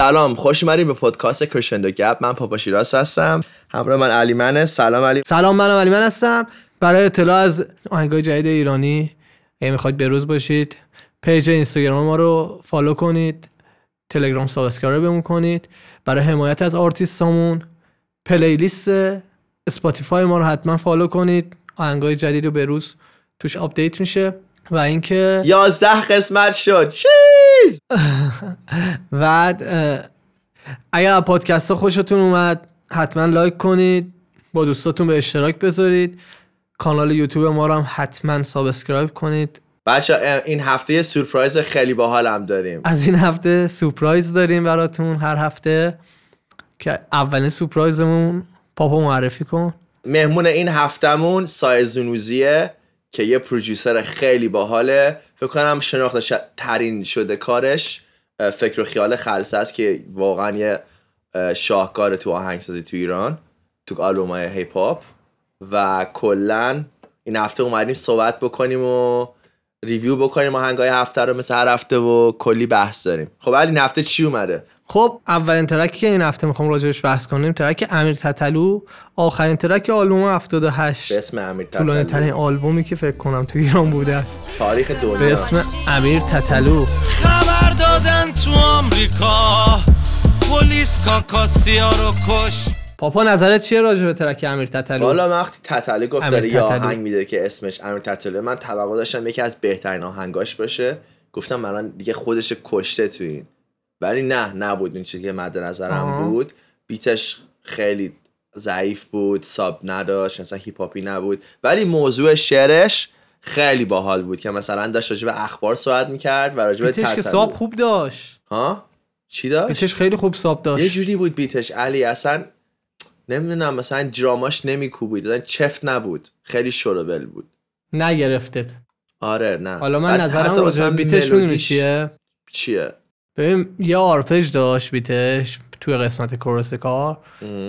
سلام خوش اومدید به پادکست کرشندو گپ. من پاپا شیراز هستم. همراه من علی منه. سلام علی. سلام منم علی من هستم. برای اطلاع از آهنگای جدید ایرانی اگه می‌خواید بروز باشید پیج اینستاگرام ما رو فالو کنید تلگرام subscribe بمون کنید. برای حمایت از آرتیستامون playlist اسپاتیفای ما رو حتما فالو کنید. آهنگای جدید رو بروز توش update میشه. و اینکه یازده قسمت شد. چیز؟ بعد اگر پادکست ها خوشتون اومد حتما لایک کنید با دوستاتون به اشتراک بذارید. کانال یوتیوب ما رو هم حتما subscribe کنید. بچه این هفته یه surprise خیلی باحال هم داریم. از این هفته surprise داریم براتون هر هفته. که اولین surprise مون پاپا معرفی کن. مهمون این هفتمون سایه زونوزیه که یه producer خیلی باحاله. فکر کنم شناخته ترین شده کارش فکر و خیال خلسه است که واقعا یه اه، شاهکار تو آهنگسازی تو ایران تو آلبوم های هیپ هاپ و کلا این هفته اومدیم صحبت بکنیم و review بکنیم آهنگای هفته رو مثل هر هفته و کلی بحث داریم. خب ولی این هفته چی اومده؟ خب اولین track ی که این هفته می‌خوام راجبش بحث کنیم track امیر تتلو. آخرین ترک آلبوم 78 به اسم امیر طولانی ترین تتلو آلبومی که فکر کنم تو ایران بوده است. تاریخ به دنیا اسم امیر تتلو. خبر دادن تو آمریکا. پلیس کاکاسیا رو کش. پاپا نظرت چیه راجع به ترک امیر تتلو؟ حالا من وقتی تتلو گفت داره یه تتلو. آهنگ میده که اسمش امیر تتلو من توقع داشتم یکی از بهترین آهنگاش باشه. گفتم من دیگه خودش کشته تو این. ولی نه نبود این چیزی که مد نظرم. بود. بیتش خیلی ضعیف بود ساب نداشت مثلا هیپ هاپی نبود. ولی موضوع شعرش خیلی باحال بود که مثلا داشت راجع به اخبار صحبت می‌کرد و راجع به بیتش که. ساب خوب داشت. ها؟ چی داشت؟ بیتش خیلی خوب ساب یه داشت جوری بود بیتش. علی اصلا نمی‌دونم مثلا دراماش نمیکوبید. اصلا چفت نبود. خیلی شروبل بود. نگرفتت. آره نه. حالا من نظرم راجع بیتش ملودیش چیه؟ چیه؟ ببین یه arpeggio داشت beat ش توی قسمت chorus کار.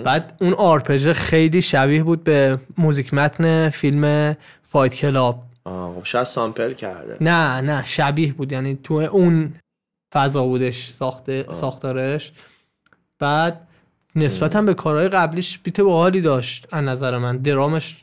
بعد اون arpeggio خیلی شبیه بود به موزیک متن فیلم فایت کلاب. آه خب شاید sample کرده. نه نه شبیه بود. یعنی تو اون فضا بودش ساخته ساختارش. بعد نسبتا به کارهای قبلیش beat باحالی داشت از نظر من. درامش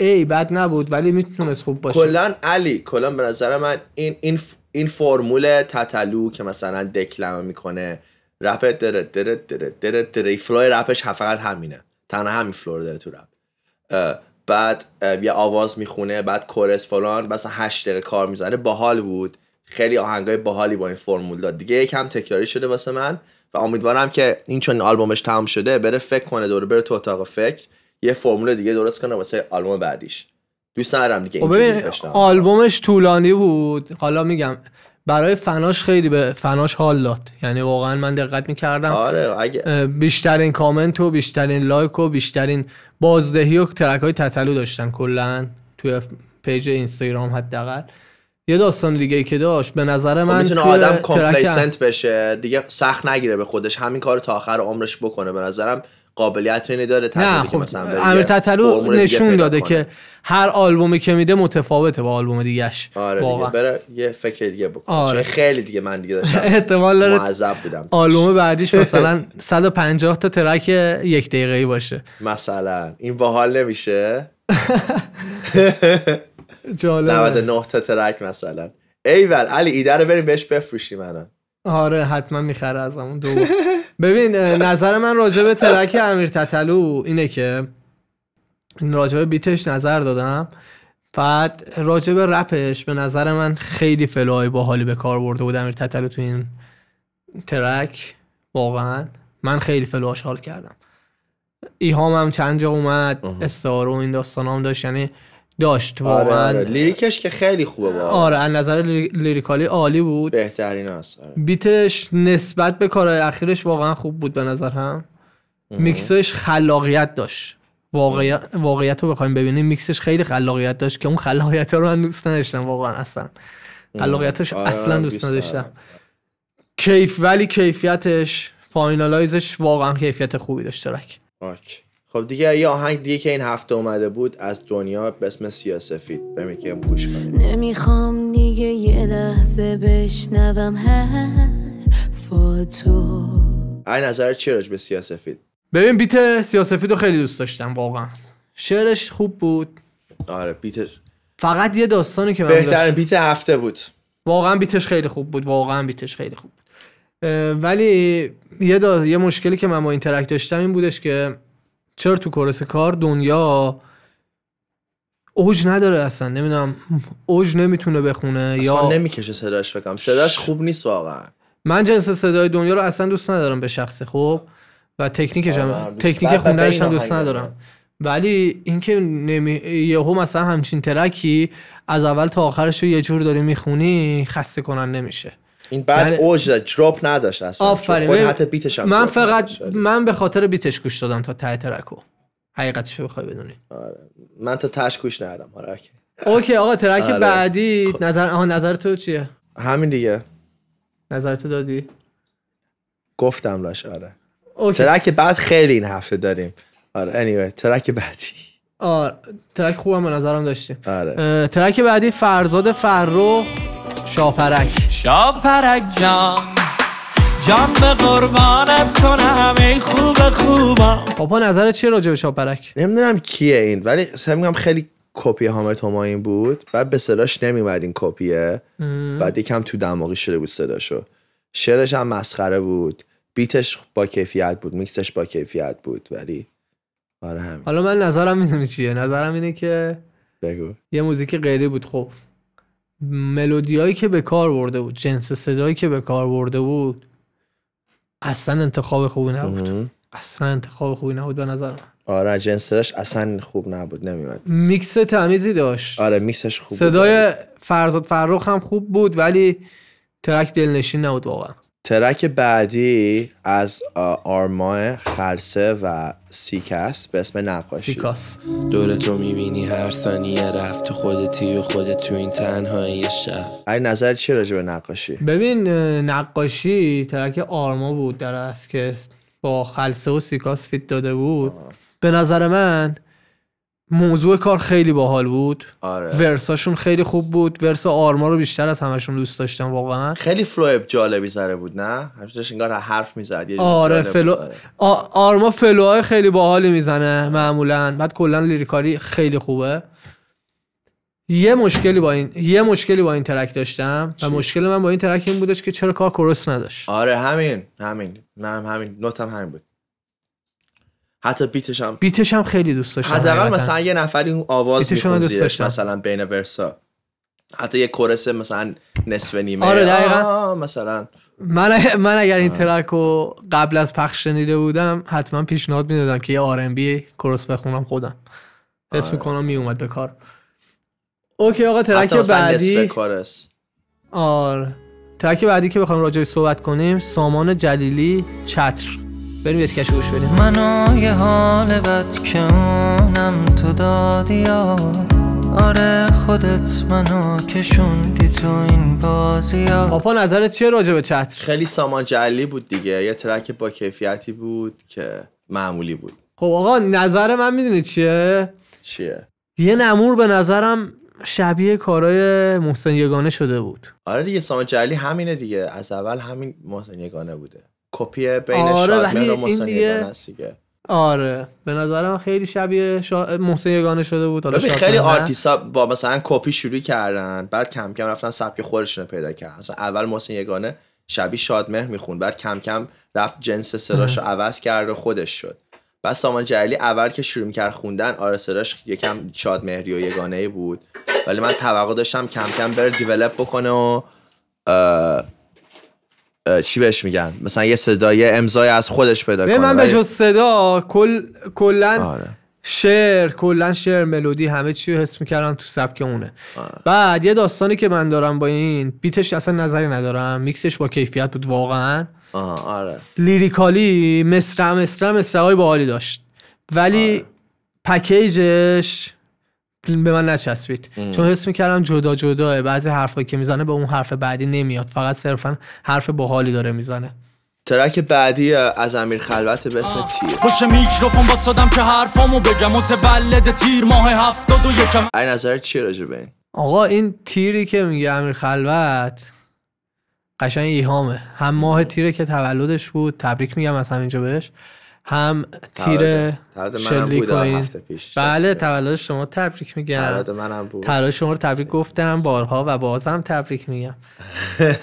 ای بد نبود ولی می‌تونست خوب باشه. کلا علی کلا به نظر من این این این فرمول تتلو که مثلا دکلمه می‌کنه رپ دره دره دره دره دره flow ی رپش فقط همینه. تنها همین flow رو داره تو رپ. بعد یه آواز می‌خونه بعد chorus فلان مثلا هشت دقیقه کار می‌زنه. باحال بود. خیلی آهنگای باحالی با این فرمول داد. دیگه یکم تکراری شده واسه من و امیدوارم که این چون آلبومش تمام شده بره فکر کنه دوره بره تو اتاق فکر یه فرمول دیگه درست کنه واسه آلبوم بعدیش. دوست ندارم دیگه خب اینجوری. آلبومش طولانی بود. حالا میگم برای فناش خیلی به فناش حال داد. یعنی واقعا من دقت می‌کردم. آره اگه بیشترین کامنت و بیشترین like و بیشترین بازدهی و track های تتلو داشتن کلا توی پیج اینستاگرام حداقل. یه داستان دیگه ای که داشت به نظر خب من می‌تونه آدم complacent بشه دیگه سخت نگیره به خودش. همین کار تا آخر عمرش بکنه. به نظرم قابلیت اینی داره نه خب مثلا امیر تتلو دیگه نشون داده کنه. که هر آلبومی که میده متفاوته با آلبوم دیگهش. آره دیگه واقعا. بره یه فکر دیگه بکنه آره. خیلی دیگه من دیگه داشتم احتمال داره معذب بودم. آلبوم بعدیش مثلا 150 تا ترک یک دقیقه‌ای باشه. مثلا. این باحال نمیشه. جالب 99 تا ترک مثلا. ایول علی ایده رو بریم بهش بفروشیم الان. آره حتما می‌خره از همون دو ببین نظر من راجع به ترک امیر تتلو اینه که راجع به بیتش نظر دادم. بعد راجع به رپش به نظر من خیلی فلوهای باحالی به کار برده بود امیر تتلو تو این ترک. واقعا من خیلی فلوهاش حال کردم. ایهام هم چند جا اومد استعاره و این داستان هم داشت. یعنی داشت آره, واقعا. آره. لیریکش که خیلی خوبه با. آره از نظر لی- lyrically عالی بود. بهترین هست آره. beat ش نسبت به کارهای اخیرش واقعا خوب بود به نظر هم. میکسش خلاقیت داشت. واقعیت, واقعیت رو بخوایم ببینیم میکسش خیلی خلاقیت داشت که اون خلاقیت رو من دوست نداشتم واقعا اصلا. خلاقیتش آره، اصلا دوست دوست. نداشتم. کیف ولی کیفیتش finalize ش واقعا کیفیت خوبی داشت track. okay. خب دیگه یه آهنگ دیگه که این هفته اومده بود از دنیا به اسم سیاه سفید بریم که گوش کنیم نمی‌خوام دیگه یه لحظه بشنوم هر for تو ای نظر چیه راجع به سیاسفید ببین بیت سیاسفید رو خیلی دوست داشتم واقعا. شعرش خوب بود. آره بیت فقط یه داستانی که من بهترین بیت هفته بود. واقعا بیتش خیلی خوب بود واقعا بیتش خیلی خوب بود. ولی یه, دا... یه مشکلی که من با این ترک داشتم این بودش که چرا تو کورس کار دنیا اوج نداره اصلا؟ نمی‌دونم اوج نمی‌تونه بخونه یا یا نمی‌کشه صداش فکرم صداش خوب نیست واقعا. من جنس صدای دنیا رو اصلا دوست ندارم به شخص خوب و تکنیکش آره، هم دوست- تکنیک خوندنش هم دوست ندارم. ولی اینکه نمی... یهو مثلا همچین ترکی از اول تا آخرش رو یه جور داری می‌خونی خسته کنن نمیشه. این بعد یعنی- اوج داد دراپ نداشت اصلا آفرین. ببین، حتی بیتش هم من فقط نداشت. آره. من به خاطر بیتش گوش دادم تا ته ترکو. حقیقتشو بخوای بدونی. من تا تهش گوش ندادم آره okay. آقا track آره. بعدی. نظر آها نظر تو چیه؟ همین دیگه. نظر تو دادی؟ گفتم لاشه آره. okay. track بعد خیلی این هفته داریم. آره anyway track بعدی. آره track خوبم به نظرم داشتیم. آره. track بعدی فرزاد فرخ شاپرک شاپرک جان جان به قربانت کنم ای خوب خوبم پاپا نظرت چیه راجع به شاپرک نمی‌دونم کیه این ولی سعی میگم خیلی کپی حامد همایون بود. بعد به صداش نمیومد این کپیه. بعد یکم تو دماغی شده بود صداشو. شعرش هم مسخره بود. beat ش با کیفیت بود میکسش با کیفیت بود ولی آره همین. حالا من نظرم می‌دونی چیه؟ نظرم اینه که بگو. یه موزیک قری بود خب. ملودیایی که به کار برده بود جنس صدایی که به کار برده بود اصلا انتخاب خوبی نبود. اصلا انتخاب خوبی نبود به نظر من. آره جنسش اصلا خوب نبود نمیومد میکس تمیزی داشت. آره میکسش خوب بود. صدای فرزاد فرخ هم خوب بود ولی track دلنشین نبود واقعا. track بعدی از آرما خلسه و سیکس به اسم نقاشی. سیکاس. دور تو می‌بینی هر ثانیه رفت تو خودتی و خودت تو این تنهایی شب. ای نظر چی راجع به نقاشی؟ ببین نقاشی track آرما بود درسته که با خلسه و سیکاس feat داده بود. به نظر من موضوع کار خیلی باحال بود. آره. verse اشون خیلی خوب بود. verse آرما رو بیشتر از همشون دوست داشتم واقعا. خیلی flow جالبی زده بود نه؟ همیشه انگار حرف می‌زد آره بود. flow آره. آرما flow های خیلی باحالی می‌زنه معمولا. بعد کلا lyric کاری خیلی خوبه. یه مشکلی با این یه مشکلی با این ترک داشتم و مشکل من با این ترک این بودش که چرا کار کرس نداشت. آره همین همین. من هم همین. نوتم همین بود. حتی بیتش هم بیتش هم خیلی دوست داشتم حداقل. مثلا یه نفری اون آواز. مثلا بین ورسا. حتی یه کورس مثلا نصف نیمه. آره، دقیقاً. مثلا. من من اگر این ترک رو قبل از پخش شنیده بودم حتما پیشنهاد می‌دادم که یه آر بی کرس بخونم خودم. حس آره. می‌کنم میومد به کار. OK آقا track بعدی. chorus. آره. track بعدی که بخوایم راجبش صحبت کنیم سامان جلیلی چتر. بریم یه تیکش گوش بدیم. منو یه حال بد که اونم تو دادی آره خودت منو کشوندی تو این بازی یا پاپا نظرت چیه راجع به چتر؟ خیلی سامان جلیلی بود دیگه. یه track با کیفیتی بود که معمولی بود. خب آقا نظر من می‌دونی چیه؟ چیه؟ یه نمور به نظرم شبیه کارای محسن یگانه شده بود. آره دیگه سامان جلی همینه دیگه. از اول همین محسن یگانه بوده. کپی بین آره، ولی و محسن دیگه- دیگه. آره به نظرم خیلی شبیه شا... محسن یگانه شده بود. حالا خیلی نه. آرتیستا با مثلا کپی شروع کردن بعد کم کم رفتن سبک خودشون رو پیدا کردن. مثلا اول محسن یگانه شبیه شادمهر می‌خوند بعد کم کم رفت جنس صداش رو عوض کرد و خودش شد. بعد سامان جلیلی اول که شروع می‌کرد خوندن آره صداش یکم شادمهری و یگانه بود. ولی من توقع داشتم کم کم بره دیولپ بکنه و چی بهش میگن؟ مثلا یه صدای امضای از خودش پیدا کنه من به جز صدا کل کلا آره. شعر کلا شعر ملودی همه چی رو حس می‌کردم تو سبک اونه آره. بعد یه داستانی که من دارم با این بیتش اصلا نظری ندارم. میکسش با کیفیت بود واقعا. آه آره. لیریکالی مصرع مصرع مصرعای باحالی داشت. ولی آره. پکیجش به من نچسبید. چون حس می‌کردم جدا جداه بعضی حرفایی که می‌زنه به اون حرف بعدی نمیاد. فقط صرفا حرف باحالی داره می‌زنه. ترک بعدی از امیر خلوت به اسم تیر. پشت میکروفون باسادم که حرفامو بگم. متولد تیر ماه هفتاد و یکم. ای نظر چیه راجع به این؟ آقا این تیری که میگه امیر خلوت قشنگ ایهامه. هم ماه تیره که تولدش بود. تبریک میگم از همینجا بهش. هم تیر شلیک بود و این. هفته پیش. بله. تولد شما تبریک میگم. تولد منم بود. تولد شما رو تبریک گفتم بارها و بازم تبریک میگم.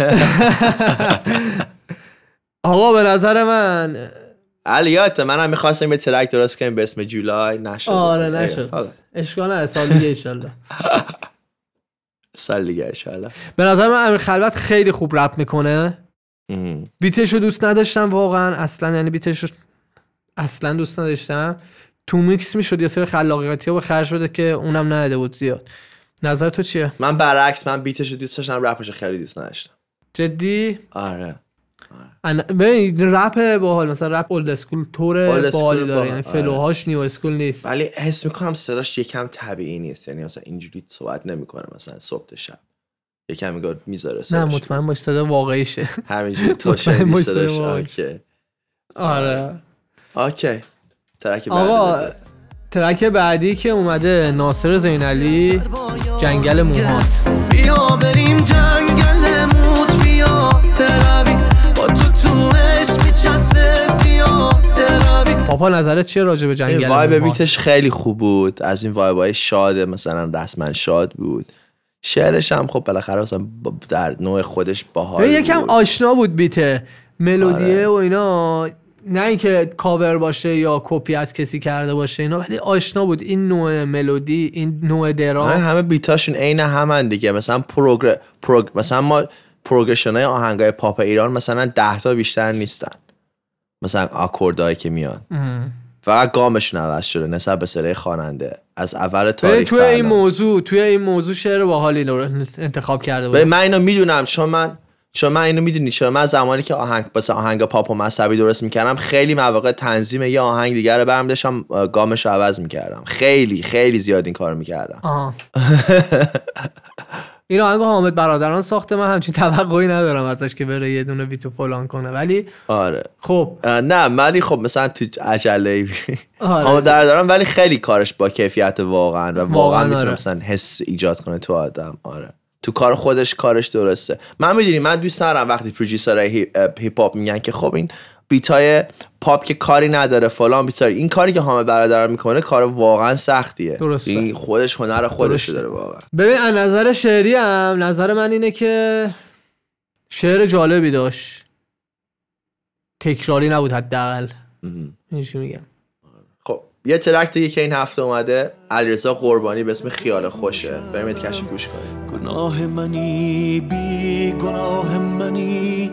آقا به نظر من علی یادته منم می‌خواستم یه ترک درست کنیم به اسم جولای. نشد. آره نشد. اشکال نداره سال دیگه ایشالله سال دیگه انشالله. به نظر من امیر خلوت خیلی خوب رپ می‌کنه. beat ش رو دوست نداشتم واقعا اصلا یعنی beat ش رو اصلا دوست نداشتم. تو میکس می‌شد یه سری خلاقیتی به خرج بده که اونم نداده بود زیاد. نظر تو چیه؟ من برعکس من beat ش رو دوست داشتم رپش رو خیلی دوست نداشتم. جدی؟ آره. ان- ببین رپ باحال مثلا رپ old school school باحالی داره یعنی آره. flow هاش new school نیست. ولی حس می‌کنم صداش یکم طبیعی نیست یعنی مثلا اینجوری صحبت نمی‌کنه مثلا صبح تا شب. یکم میگه می‌ذاره نه مطمئن باش صدا واقعیشه. همینجوری تو صداش؟ صدا اوکی. آره. اوکی ترک بعدی آقا. ترک بعدی که اومده ناصر زینالی جنگل موهات بیا بریم جنگل موت بیا. بروی. با تو تو عشق میچسبه زیاد. پاپا نظرت چیه راجع به جنگل vibe موهات beat ش خیلی خوب بود. از این vibe های شاده مثلا رسما شاد بود. شعرش هم خب بالاخره مثلا در نوع خودش باحال یکم. آشنا بود beat ه ملودیه آره. و اینا. نه اینکه کاور باشه یا کپی از کسی کرده باشه اینا ولی آشنا بود. این نوع ملودی این نوع آره درام همه beat اشون عین همن دیگه. مثلا progre prog... مثلا ما progression های آهنگای پاپ ایران مثلا ده تا بیشتر نیستن. مثلا آکوردهایی که میان. فقط گامشون عوض شده نسبت به سره خواننده. از اول تاریخ توی این. موضوع توی این موضوع شعر باحالی انتخاب کرده بود من اینو می‌دونم چون من چون من اینو می‌دونی چون من زمانی که آهنگ مثلا آهنگ پاپ و مذهبی درست می‌کردم خیلی مواقع تنظیم یه آهنگ دیگر رو برم داشتم گامش رو عوض می‌کردم. خیلی خیلی زیاد این کار می‌کردم. این آهنگ حامد برادران ساخته من همچین توقعی ندارم ازش که بره یه دونه بیتو فلان کنه. ولی آره. خب. نه ولی خب مثلا تو عجله آره. در دارم ولی خیلی کارش با کیفیت واقعا و واقعا, واقعاً می‌تونه آره. مثلا حس ایجاد کنه تو آدم. آره. تو کار خودش کارش درسته. من می‌دونی من دوست ندارم وقتی پروژیسر هیپ هاپ میگن که خب این بیتای پاپ که کاری نداره فلان بیتار این کاری که حامد برادر می‌کنه کار واقعا سختیه. درسته. این خودش هنر خودش. داره واقعا. ببین از نظر شعری هم نظر من اینه که شعر جالبی داشت. تکراری نبود حداقل. میگم؟ یه ترک دیگه که این هفته اومده علیرضا قربانی به اسم خیال خوشه. بریم یه کشی گوش کنیم. گناه منی بی گناه منی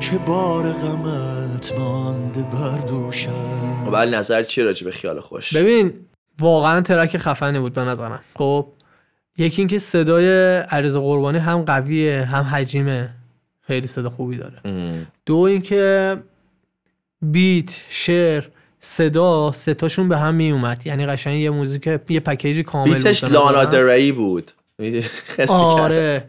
که بار غمت مانده بر دوشم. خب نظر چی راجع به خیال خوش؟ ببین واقعا ترک خفنی بود به نظرم. خب یکی اینکه صدای عریض قربانی هم قویه هم حجیمه. خیلی صدا خوبی داره. ام. دو اینکه بیت شعر صدا ستاشون به هم می اومد یعنی قشنگ یه موزیک یه پکیج کامل بیتش بود به لانا. درایی بود. آره.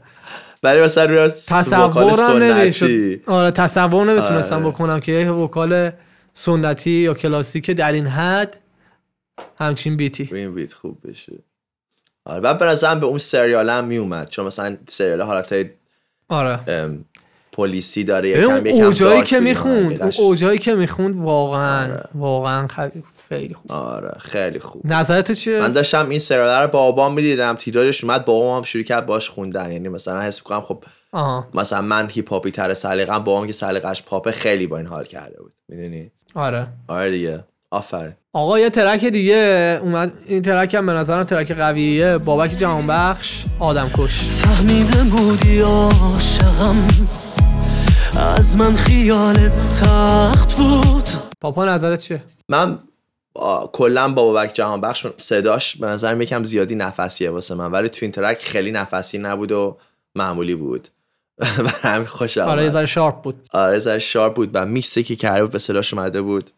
ولی مثلا روی تصورم نمی‌شد. آره تصور نمی‌تونستم آره. بکنم که یه وکال سنتی یا کلاسیک در این حد همچین بیتی. این بیت خوب بشه. آره بعد به به اون سریال هم میومد. چون مثلا سریال حالت آره. پلیسی داره یکم اون یکم اوجایی که می‌خوند اون اوجایی که می‌خوند واقعا آره. واقعا خیلی خیلی خوب. آره خیلی خوب. نظر تو چیه؟ من داشتم این سریال رو با بابام می‌دیدم تیتراژش اومد بابام هم شروع کرد باش خوندن. یعنی مثلا حس می‌کنم خب آها. مثلا من hip hop ی تر سلیقه‌ام بابام که سلیقه‌اش پاپه خیلی با این حال کرده بود. می‌دونی؟ آره. آره دیگه. آفرین. آقا یه track دیگه. اومد این track هم به نظرم track قویه. بابک جهانبخش آدم کش فهمیده بودی عاشقم. از من خیال تخت بود. پاپا نظرت چیه؟ من کلا با بابک جهانبخش صداش به نظر یکم زیادی نفسیه واسه من ولی تو این track خیلی نفسی نبود و معمولی بود. و همین خوش آره یه ذره sharp بود. آره ذره sharp بود و میکسی که کرده بود به صداش اومده بود.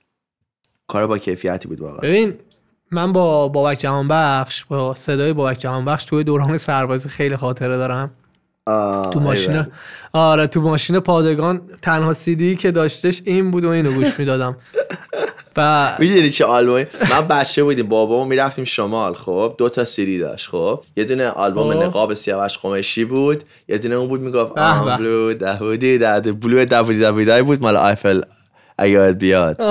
کار با کیفیتی بود واقعا. ببین من با بابک جهانبخش با صدای بابک جهانبخش توی دوران سربازی خیلی خاطره دارم. آه، تو ماشین ایول. آره تو ماشین پادگان تنها سیدی که داشتش این بود و اینو گوش می‌دادم. و می‌دونی چه آلبومی؟ من بچه بودیم بابامو می‌رفتیم شمال خب؟ دو تا سیری داشت خب؟ یه دونه آلبوم خب. نقاب سیاوش قمشی بود یه دونه اون بود می‌گفت. بلو دهودی ده بلو دهودی بود مال آیفل یاد بیاد.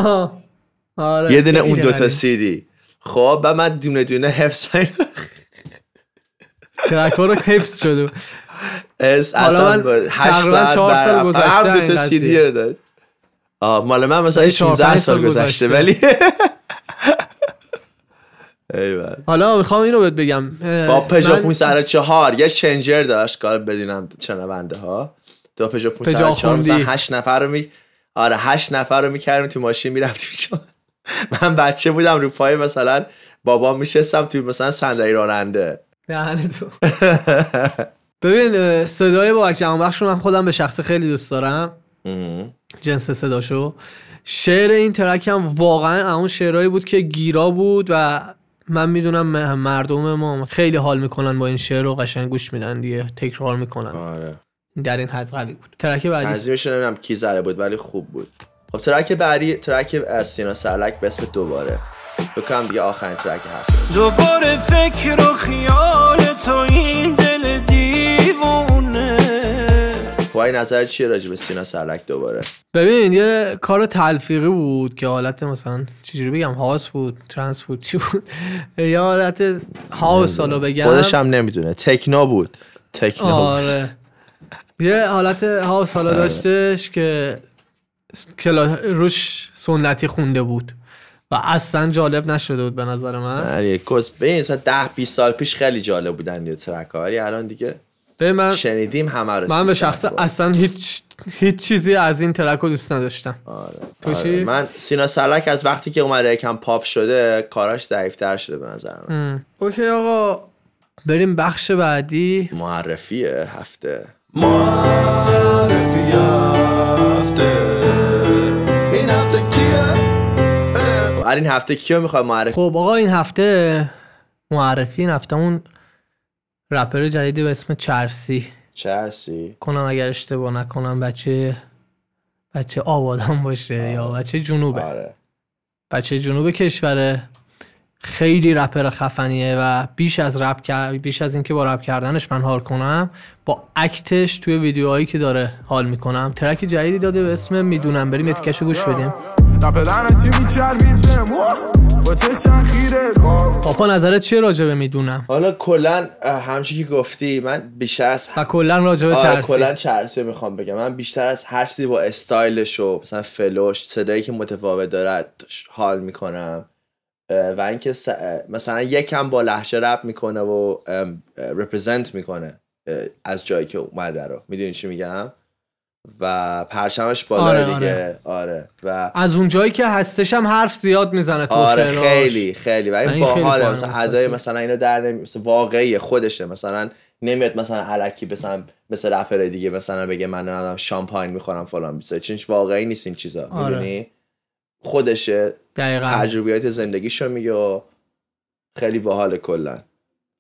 آره یه دونه اون دو تا. سیدی. خب و من دونه دونه حفظ ترک رو حفظ شده حالا اصلا من با هشت تقریبا ساعت چهار سال بررفتم. گذشته هم دو تا قضیه. سیدی رو داره مال من مثلا من چهار 16 پنج سال گذشته. ولی ایول حالا می‌خوام اینو بهت بگم با پژو من 504 یه چنجر داشت کار بدونم شنونده ها تو پژو 504 آخوندی. مثلا 8 نفر رو می آره 8 نفر رو می‌کردیم تو ماشین می‌رفتیم شما من بچه بودم رو پای مثلا بابا میشستم توی مثلا صندلی راننده دهن تو ببین صدای با جمع بخش رو من خودم به شخص خیلی دوست دارم. جنس صداشو. شعر این ترک هم واقعا اون شعرهایی بود که گیرا بود و من می‌دونم مردم ما خیلی حال می‌کنن با این شعر رو قشنگ گوش میدن دیگه تکرار می‌کنن. آره. در این حد قوی بود. ترک بعدی؟ تنظیمش نمی‌دونم کی زده بود ولی خوب بود. خب ترک بعدی ترک از سینا سرلک به اسم دوباره. بکنم دیگه آخرین ترک هست. دوباره فکر و خیال تو این دل دیوونه خب این نظر چیه راجع به سینا سرلک دوباره؟ ببین یه کار تلفیقی بود که حالت مثلا چجوری بگم هاوس بود ترانس بود چی بود؟ یه حالت هاوس حالا بگم. خودش هم نمی‌دونه. تکنو بود. تکنو بود. آره. یه حالت house حالا آره. داشتش که کلا روش سنتی خونده بود و اصلا جالب نشده بود به نظر من. آره کس ببین مثلا 10 20 سال پیش خیلی جالب بودن یه track ها ولی الان دیگه به من شنیدیم همه رو من به شخص. اصلا هیچ هیچ چیزی از این track رو دوست نداشتم آره. تو آره. چی؟ من سینا سرلک از وقتی که اومده یکم پاپ شده کاراش ضعیفتر شده به نظر من. اوکی آقا بریم بخش بعدی معرفی هفته معرفی هفته این هفته کیه؟ خب، این هفته کیو می‌خوای معرفی خب آقا این هفته معرفی این هفتهمون رپر جدیدی به اسم چرسی. چرسی؟ کنم اگر اشتباه نکنم بچه بچه آبادان باشه یا بچه جنوبه. آره. بچه جنوب کشوره. خیلی رپر خفنیه و بیش از رپ کر- بیش از اینکه با رپ کردنش من حال کنم با اکتش توی ویدیوهایی که داره حال می‌کنم. ترک جدیدی داده به اسم می‌دونم بریم اتکشو گوش بدیم. لب لعنتی میچربید بهم با چشم خیره پاپا نظرت چیه راجع به می‌دونم؟ حالا کلا همچی که گفتی من بیشتر از و کلا راجع به آره چرسی. کلا چرسی می‌خوام بگم. من بیشتر از هر چیزی با استایلش و مثلا فلوش صدایی که متفاوت داره حال می‌کنم. و اینکه س- مثلا یکم با لحجه رپ می‌کنه و رپرزنت می‌کنه از جایی که اومده رو. می‌دونی چی میگم؟ و پرچمش بالا آره، دیگه. آره. و از اونجایی که هستش هم حرف زیاد می‌زنه تو آره شعراش. خیلی خیلی. و این باحاله. باحال مثلا. ادای مثلا اینو در نمی... مثلا واقعی خودشه. مثلا نمیاد مثلا الکی مثلا مثل رپر دیگه مثلا بگه من نمی‌دونم شامپاین می‌خورم فلان. بیسه چونش واقعی نیست این چیزا. آره. می‌دونی؟ خودشه. دقیقاً. تجربیات زندگیشو میگه و خیلی باحال کلا.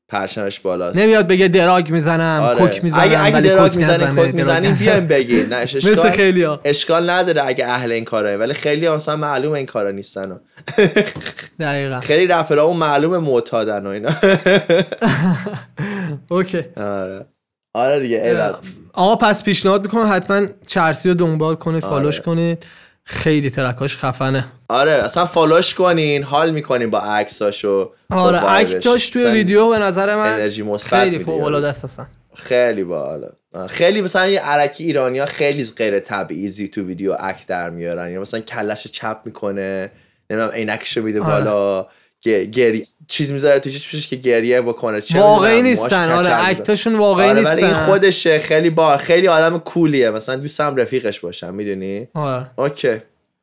پرچمش بالاست. نمیاد بگه دراگ می‌زنم آره. کوک می‌زنم اگه اگه دراگ می‌زنی کوک می‌زنی بیایم بگین نه مثل اشکال خیلی ها اشکال نداره اگه اهل این کاره ولی خیلی اصلا معلومه این کارا نیستن و. دقیقا. خیلی رپرها اون معلومه معتادن و اینا. اوکی. آره. آره دیگه آقا پس پیشنهاد می‌کنم حتما چرسی رو دنبال آره. فالوش کنید. خیلی track اش خفنه آره اصلا follow ش کنین حال می‌کنین با عکساشو آره. act اش توی ویدیو به نظر من انرژی مثبت خیلی فوق. العاده است اصلا خیلی باحاله آره. خیلی مثلا یه الکی ایرانیا خیلی غیر طبیعی تو ویدیو act در میارن یا مثلا کلش چپ می‌کنه نمی‌دونم عینکشو میده آره. بالا گری چیز می‌ذاره تو چشمش که گریه بکنه چه واقعی نیستن. آره. act اشون واقعی آره ولی این نیستن. خودشه. خیلی با خیلی آدم cool یه. مثلا دوستم رفیقش باشم می‌دونی؟ آره. OK.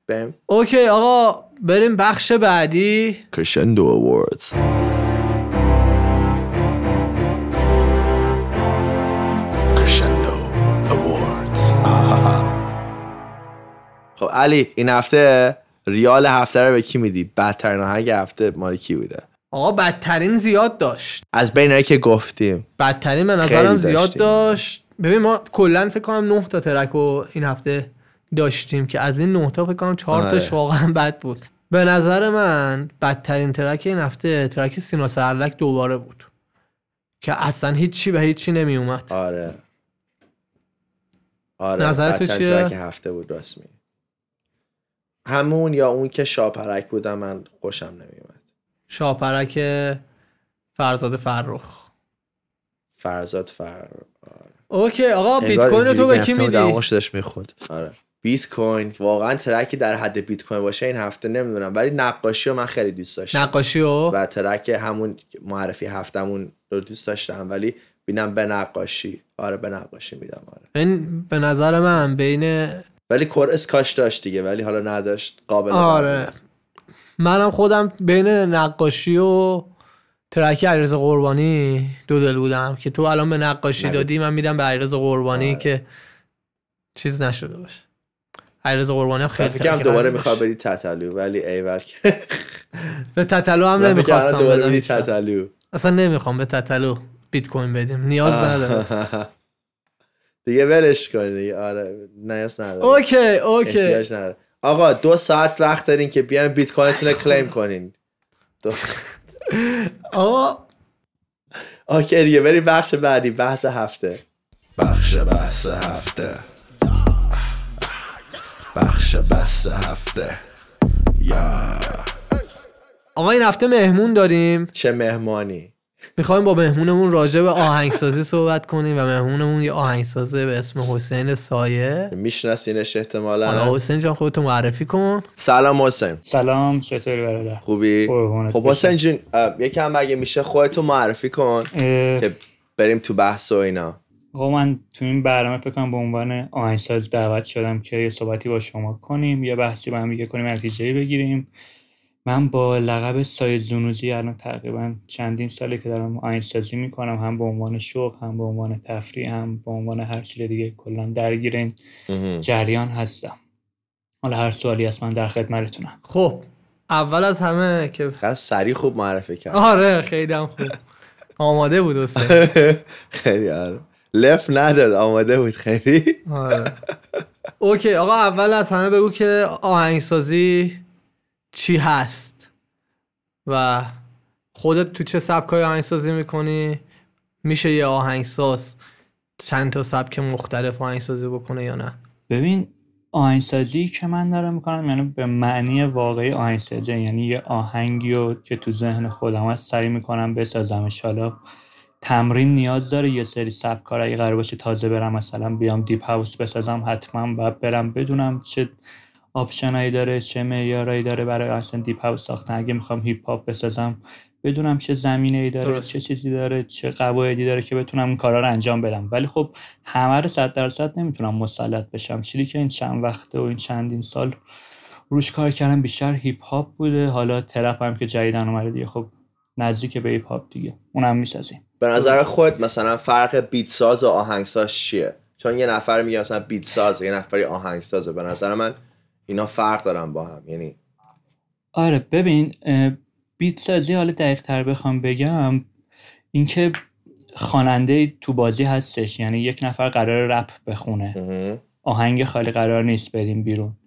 بریم. اوکی آقا بریم بخش بعدی. کرشندو اواردز خب علی این هفته ریال هفته رو به کی میدی؟ بدترین آهنگ هفته مال کی بوده؟ آقا بدترین زیاد داشت. از بین که گفتیم. بدترین به نظرم زیاد. داشت. ببین ما کلا فکر کنم 9 تا ترک رو این هفته داشتیم که از این 9 تا فکر کنم 4 آره. تاش واقعا بد بود. به نظر من بدترین ترک این هفته ترک سینا سرلک دوباره بود. که اصلا هیچی به هیچی نمی اومد آره. آره. نظر تو چیه؟ ترک هفته بود راست میگی. همون یا اون که شاپرک بودم من خوشم نمیومد شاپرک فرزاد فرخ. فرزاد فر OK آقا بیت کوین رو تو به کی میدی؟ می‌خورد. آره. بیت کوین واقعا track ی در حد بیت کوین باشه این هفته نمی‌دونم ولی نقاشی رو من خیلی دوست داشتم. نقاشی و و track همون معرفی هفتمون رو دوست داشتم ولی بینم به نقاشی. آره به نقاشی میدم آره. این به نظر من بین ولی chorus کاش داشت دیگه ولی حالا نداشت قابل آره. منم خودم بین نقاشی و track علیرضا قربانی دو دل بودم که تو الان به نقاشی نگو. دادی من میدم به علیرضا قربانی آره. که چیز نشده باشه علیرضا قربانی هم خیلی فکر دوباره می‌خواد داشت. بری تتلو ولی ایول به تتلو هم نمی‌خواستم دوباره بدم. تتلو اصلا نمی‌خوام به تتلو بیت کوین بدیم نیاز نداره دیگه ولش کن دیگه آره نیاز نداره. OK OK. احتیاج نداره. آقا دو ساعت وقت دارین که بیاین بیت کوینتون رو claim کنین. دو آقا. اوکی دیگه بریم بخش بعدی بحث هفته. بخش بحث هفته. بخش بحث هفته. یا. آقا این هفته مهمون داریم. چه مهمانی. می‌خوایم با مهمونمون راجع به آهنگسازی صحبت کنیم و مهمونمون یه آهنگسازه به اسم حسین سایه. میشناسینش حالا احتمالا حسین جان خودتو معرفی کن. سلام حسین. سلام چطوری برادر؟ خوبی؟ خب حسین جون اه، یکم اگه میشه خودتو معرفی کن که بریم تو بحث و اینا. آقا من تو این برنامه فکر کنم به عنوان آهنگساز دعوت شدم که یه صحبتی با شما کنیم یه بحثی با هم دیگه کنیم نتیجه بگیریم. من با لقب سایه زونوزی الان تقریبا چندین ساله که دارم آهنگسازی می‌کنم هم به عنوان شغل هم به عنوان تفریح هم به عنوان هر چیز دیگه کلا درگیر این. جریان هستم. حالا هر سوالی هست من در خدمتتونم. خب اول از همه که خیلی سریع خوب معرفی کرد. آره خیلی هم خوب. آماده بود خیلی آره. لف نداد آماده بود خیلی. آره. اوکی آقا اول از همه بگو که آهنگسازی چی هست؟ و خودت تو چه سبکای آهنگسازی می‌کنی؟ میشه یه آهنگساز چند تا سبک مختلف آهنگسازی بکنه یا نه؟ ببین آهنگسازی که من دارم می‌کنم یعنی به معنی واقعی آهنگسازی یعنی یه آهنگی رو که تو ذهن خودم هست سعی می‌کنم بسازمش. حالا تمرین نیاز داره یه سری سبکا اگه قرار باشه تازه برم مثلا بیام deep house بسازم حتما باید برم بدونم چه option ایی داره چه معیارایی داره برای اصلا deep house ساختن. اگه می‌خوام hip hop بسازم بدونم چه زمینه ای داره درست. چه چیزی داره چه قواعدی داره که بتونم این کارا رو انجام بدم. ولی خب همه رو صد درصد نمی‌تونم مسلط بشم. چیزی که این چند وقته و این چندین سال روش کار کردم بیشتر هیپ هاپ بوده. حالا trap هم که جدیدن اومده دیگه. خب نزدیک به هیپ هاپ دیگه. اونم می‌سازیم. به نظر خود مثلا فرق beat ساز و آهنگساز چیه؟ چون یه نفر میگه مثلا beat ساز یه نفری آهنگسازه. به نظر من اینا فرق دارن با هم یعنی آره ببین بیت سازی حالا دقیق تر بخوام بگم اینکه خواننده تو بازی هستش یعنی یک نفر قرار رپ بخونه. آهنگ خالی قرار نیست بریم بیرون.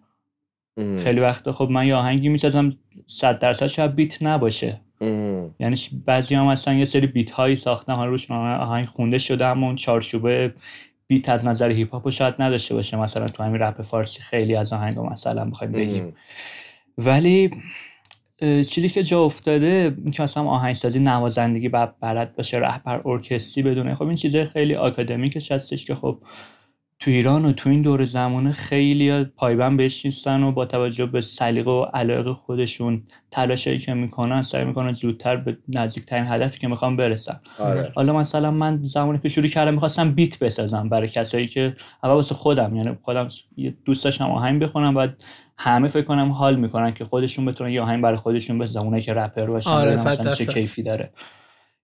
خیلی وقتا خب من یه آهنگی می‌سازم صد درصد شاید بیت نباشه. یعنی بعضی هم مثلا یه سری بیت هایی ساختن حالا روش آهنگ خونده شده اما اون چارچوبه بیت از نظر هیپ هاپ شاید نداشته باشه مثلا تو همین رپ فارسی خیلی از آهنگ مثلا بخوایم بگیم. ولی چیزی که جا افتاده این که مثلا آهنگسازی نوازندگی بلد باشه رهبر ارکستری بدونه خب این چیزای خیلی آکادمیکش هستش که خب تو ایران و تو این دور زمانه خیلی پایبند بهش نیستن و با توجه به سلیقه و علاقه خودشون تلاشایی که می‌کنن سعی می‌کنن زودتر به نزدیکترین هدفی که می‌خوام برسن. آره. حالا مثلا من زمانی که شروع کردم می‌خواستم بیت بسازم برای کسایی که اول واسه خودم یعنی خودم دوست داشتم آهنگ بخونم بعد همه فکر کنم حال می‌کنن که خودشون بتونن یه آهنگ برای خودشون بسازن اونایی که رپر باشن آره، مثلا چه. کیفی داره.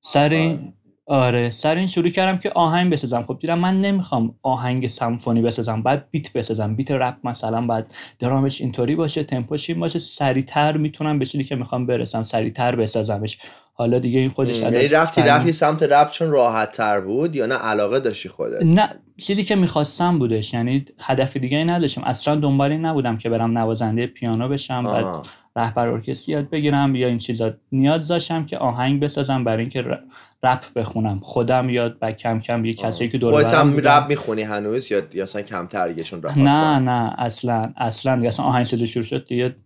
سر این آره سر این شروع کردم که آهنگ بسازم. خب دیدم من نمی‌خوام آهنگ سمفونی بسازم بعد بیت بسازم. بیت رپ مثلا بعد درامش اینطوری باشه تمپوش این باشه سریعتر می‌تونم به چیزی که می‌خوام برسم سریعتر بسازمش. حالا دیگه این خودش یعنی رفتی رفتی سمت رپ چون راحت تر بود یا نه؟ علاقه داشتی خودت؟ نه چیزی که می‌خواستم بودش. یعنی هدف دیگه ای نداشتم. اصلا دنبال این نبودم که برم نوازنده پیانو بشم بعد. رهبر ارکستر یاد بگیرم یا این چیزا. نیاز داشتم که آهنگ بسازم برای اینکه رپ بخونم. خودم یاد و کم کم یه کسایی که دور برم. رپ می‌خونی هنوز یا یا اصلا کمتر دیگه چون رپ نه نه اصلا اصلا دیگه اصلا آهنگ صدا شروع شد دیگه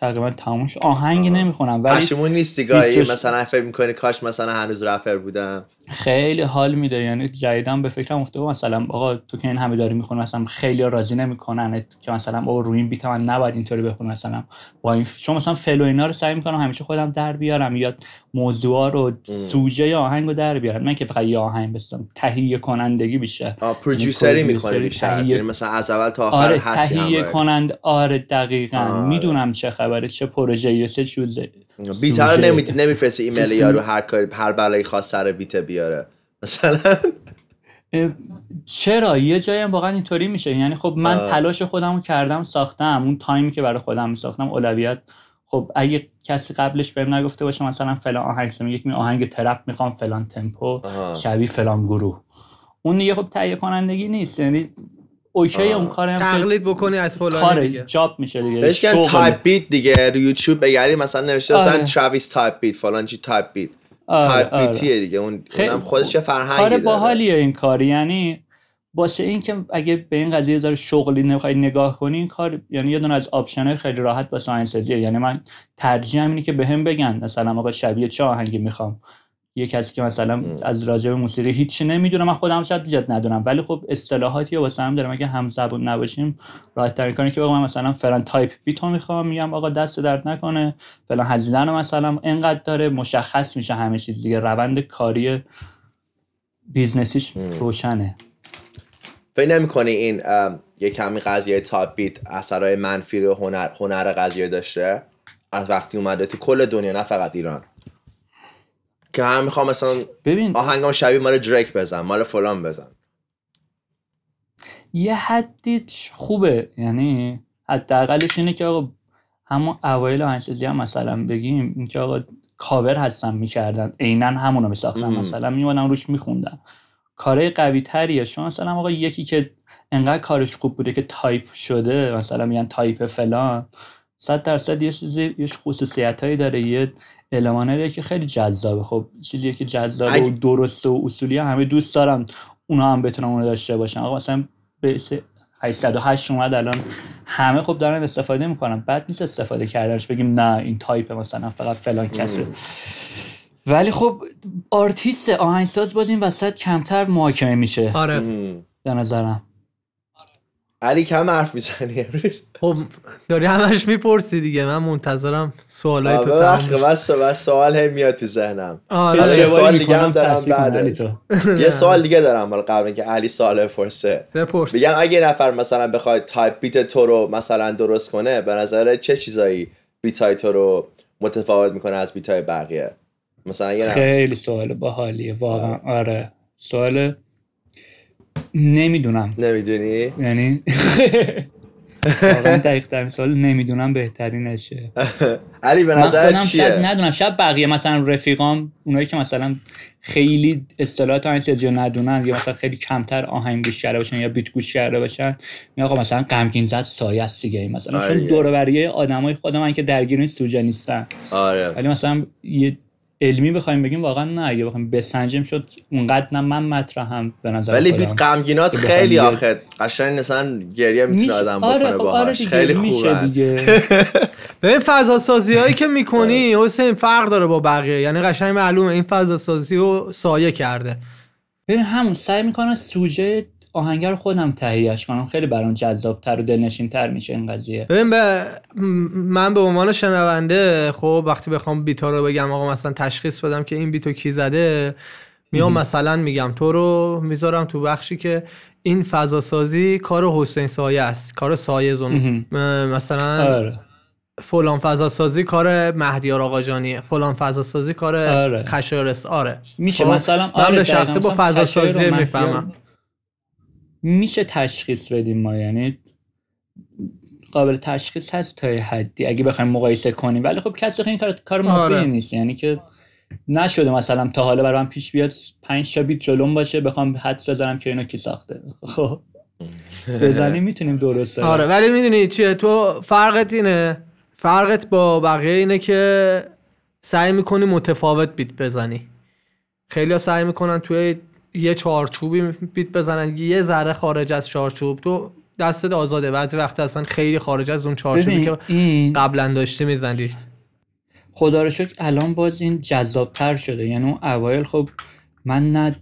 تقریبا تموم شد آهنگ نمی‌خونم ولی پشیمون نیستی گاهی. مثلا فکر می‌کنی کاش مثلا هنوز رپر بودم. خیلی حال میده. یعنی جدیدم به فکرم افتاده. مثلا آقا تو که این همه داری می‌خونی مثلا خیلی راضی نمی‌کنن. که مثلا آقا روی این بیت من نباید اینطوری بخونم. مثلا با این چون مثلا فل و اینا رو سعی می‌کنم همیشه خودم در بیارم. یا موضوع رو سوژه یا آهنگ رو در بیارم. نه که فقط یه آهنگ بسازم. تهیه کنندگی بیشتر. یعنی می‌کنه پرودوسری، بیشتر. تهیه- یعنی مثلا از اول تا آخر آره هستی تهیه. کنند. آره دقیقا. آره. می‌دونم چه خبره چه پروژه چه چوزه beat رو. نمی نمیفرستی ایمیل یارو هر کاری هر بلایی خواست سر beat بیاره. مثلا. چرا؟ یه جایی هم واقعا اینطوری میشه. یعنی خب من آه. تلاش خودم رو کردم ساختم. اون تایمی که برای خودم میساختم اولویت. خب اگه کسی قبلش بهم نگفته باشه مثلا فلان آهنگ یک می آهنگ trap می‌خوام فلان تمپو. شبیه فلان گروه. اون دیگه خب تهیه کنندگی نیست. یعنی okay اون کارم تقلید بکنی از فلانی کار دیگه. job میشه دیگه بهش. تایپ beat دیگه رو یوتیوب بگردی مثلا نوشته مثلا آره. Travis type beat فلان چی type beat. آره، تایپ آره. beat یه دیگه اون خیلی اونم خودش یه فرهنگی کار باحالیه این کار یعنی واسه این که اگه به این قضیه ذره شغلی نمی‌خوای نگاه کنی این کار یعنی یه دونه از option خیلی راحت واسه آهنگسازیه یعنی من ترجیحم اینه که بهم بگن مثلا آقا شبیه چه آهنگی می‌خوام. یه کسی که مثلا از راجع به موسیقی هیچی نمی‌دونه من خودم شاید زیاد ندونم. ولی خب اصطلاحاتی واسه هم دارم. اگه هم زبون نباشیم راحت ترین کاری که بگم من مثلا فلان type beat رو می‌خوام میگم آقا دست درد نکنه فلان هزینه رو مثلا اینقدر داره مشخص میشه همه چیز دیگه. روند کاری business یش روشنه. فکر نمی‌کنی این یه کمی قضیه type beat اثرهای منفی رو هنر هنر قضیه داشته؟ از وقتی اومده تو کل دنیا نه فقط ایران. که هم می‌خوام مثلا ببین. آهنگام شبیه مال دریک بزن مال فلان بزن. یه حدی خوبه یعنی حداقلش اینه که آقا همون اوایل آهنگسازی هم مثلا بگیم اینکه آقا کاور هستن می‌کردن عینا همونو میساختن. مثلا میومدن روش میخوندن. کارهای قوی تریه چون مثلا آقا یکی که انقدر کارش خوب بوده که تایپ شده مثلا میگن تایپ فلان صد درصد یه چیزی یه خصوصیت هایی داره یه المانه که خیلی جذابه. خب چیزی که جذابه و درسته و اصولی همه دوست دارن اونا هم بتونن اونو داشته باشن. آقا مثلا یه 808 اومد الان همه خب دارن استفاده می‌کنن. بد نیست استفاده کردنش. بگیم نه این تایپ مثلا فقط فلان کسه. ولی خب آرتیست آهنگساز باز این وسط کمتر محاکمه میشه. آره. به نظرم. علی کم حرف می‌زنی امروز؟ خب داری همش می‌پرسی دیگه. من منتظرم سوالای تو تموم شه. من سوال سوال هی میاد تو ذهنم. آره یه اشتباهی سوال دیگه هم دارم. تو. یه سوال دیگه دارم حالا قبل اینکه علی سوال بپرسه. بپرس. میگم اگه نفر مثلا بخواد type beat تو رو مثلا درست کنه به نظر چه چیزایی beat های تو رو متفاوت می‌کنه از beat های بقیه؟ مثلا خیلی سوال باحالیه واقعا. آره. سوال نمی‌دونم. نمی‌دونی؟ یعنی واقعا دقیق ترین سوال نمی‌دونم بهترینشه. علی به نظر چیه؟ ندونم. شاید بقیه مثلا رفیقام اونایی که مثلا خیلی اصطلاحات آهنگسازی رو ندونن یا مثلا خیلی کمتر آهنگ گوش کرده باشن یا بیت گوش کرده باشن میگن آقا مثلا غمگین زد سایه است دیگه. مثلا آره. چون. دور و بریه آدمای خودم که درگیر این سوژه نیستن. آره. ولی مثلا یه علمی بخوایم بگیم واقعا نه. اگه بخوایم بسنجیم شد اونقدر نه. من مطرحم به نظر ولی. بیت غمگینات خیلی آخه. قشنگ مثلا گریه می‌تونه میشه- آدم آره بکنه خب آره باهاش دیگه، خیلی میشه خوبه. دیگه. ببین فضا سازی هایی که می‌کنی حسین فرق داره با بقیه. یعنی قشنگ معلومه این فضا سازی رو سایه کرده. ببین همون سعی می‌کنم سوژه آهنگر رو خودم تهیهش کنم. خیلی برام جذابتر و دلنشینتر میشه این قضیه. ببین به من به عنوان شنونده خب وقتی بخوام بیتا رو بگم آقا مثلا تشخیص بدم که این بیتو کی زده میام مثلا میگم تو رو می‌ذارم تو بخشی که این فضا سازی کار حسین سایه است کار سایه زون مثلا آره. فلان فضا سازی کار مهدیار آقاجانیه. فلان فضا سازی کار آره. خشایارس آره. میشه خب، مثلا من آره به دقیقاً. شخصه با فضا سازی می‌فهمم. میشه تشخیص بدیم ما یعنی قابل تشخیص هست تا حدی. اگه بخوایم مقایسه کنیم. ولی خب کسی این کار کار مفیدی آره. نیست. یعنی که نشده مثلا تا حالا برام پیش بیاد پنج تا بیت جلوم باشه بخوام حدس بزنم که اینو کی ساخته. خب. بزنیم می‌تونیم درسته آره ولی می‌دونی چیه؟ تو فرقت اینه. فرقت با بقیه اینه که سعی می‌کنی متفاوت بیت بزنی. خیلی سعی می‌کنن توی یه چارچوبی بیت بزنن یه ذره خارج از چارچوب. تو دستت آزاده. بعضی وقت اصلا خیلی خارج از اون چارچوبی که این قبلا داشتی می‌زنی خدا رو شکر الان باز این جذابتر شده. یعنی اون اوایل خب من نه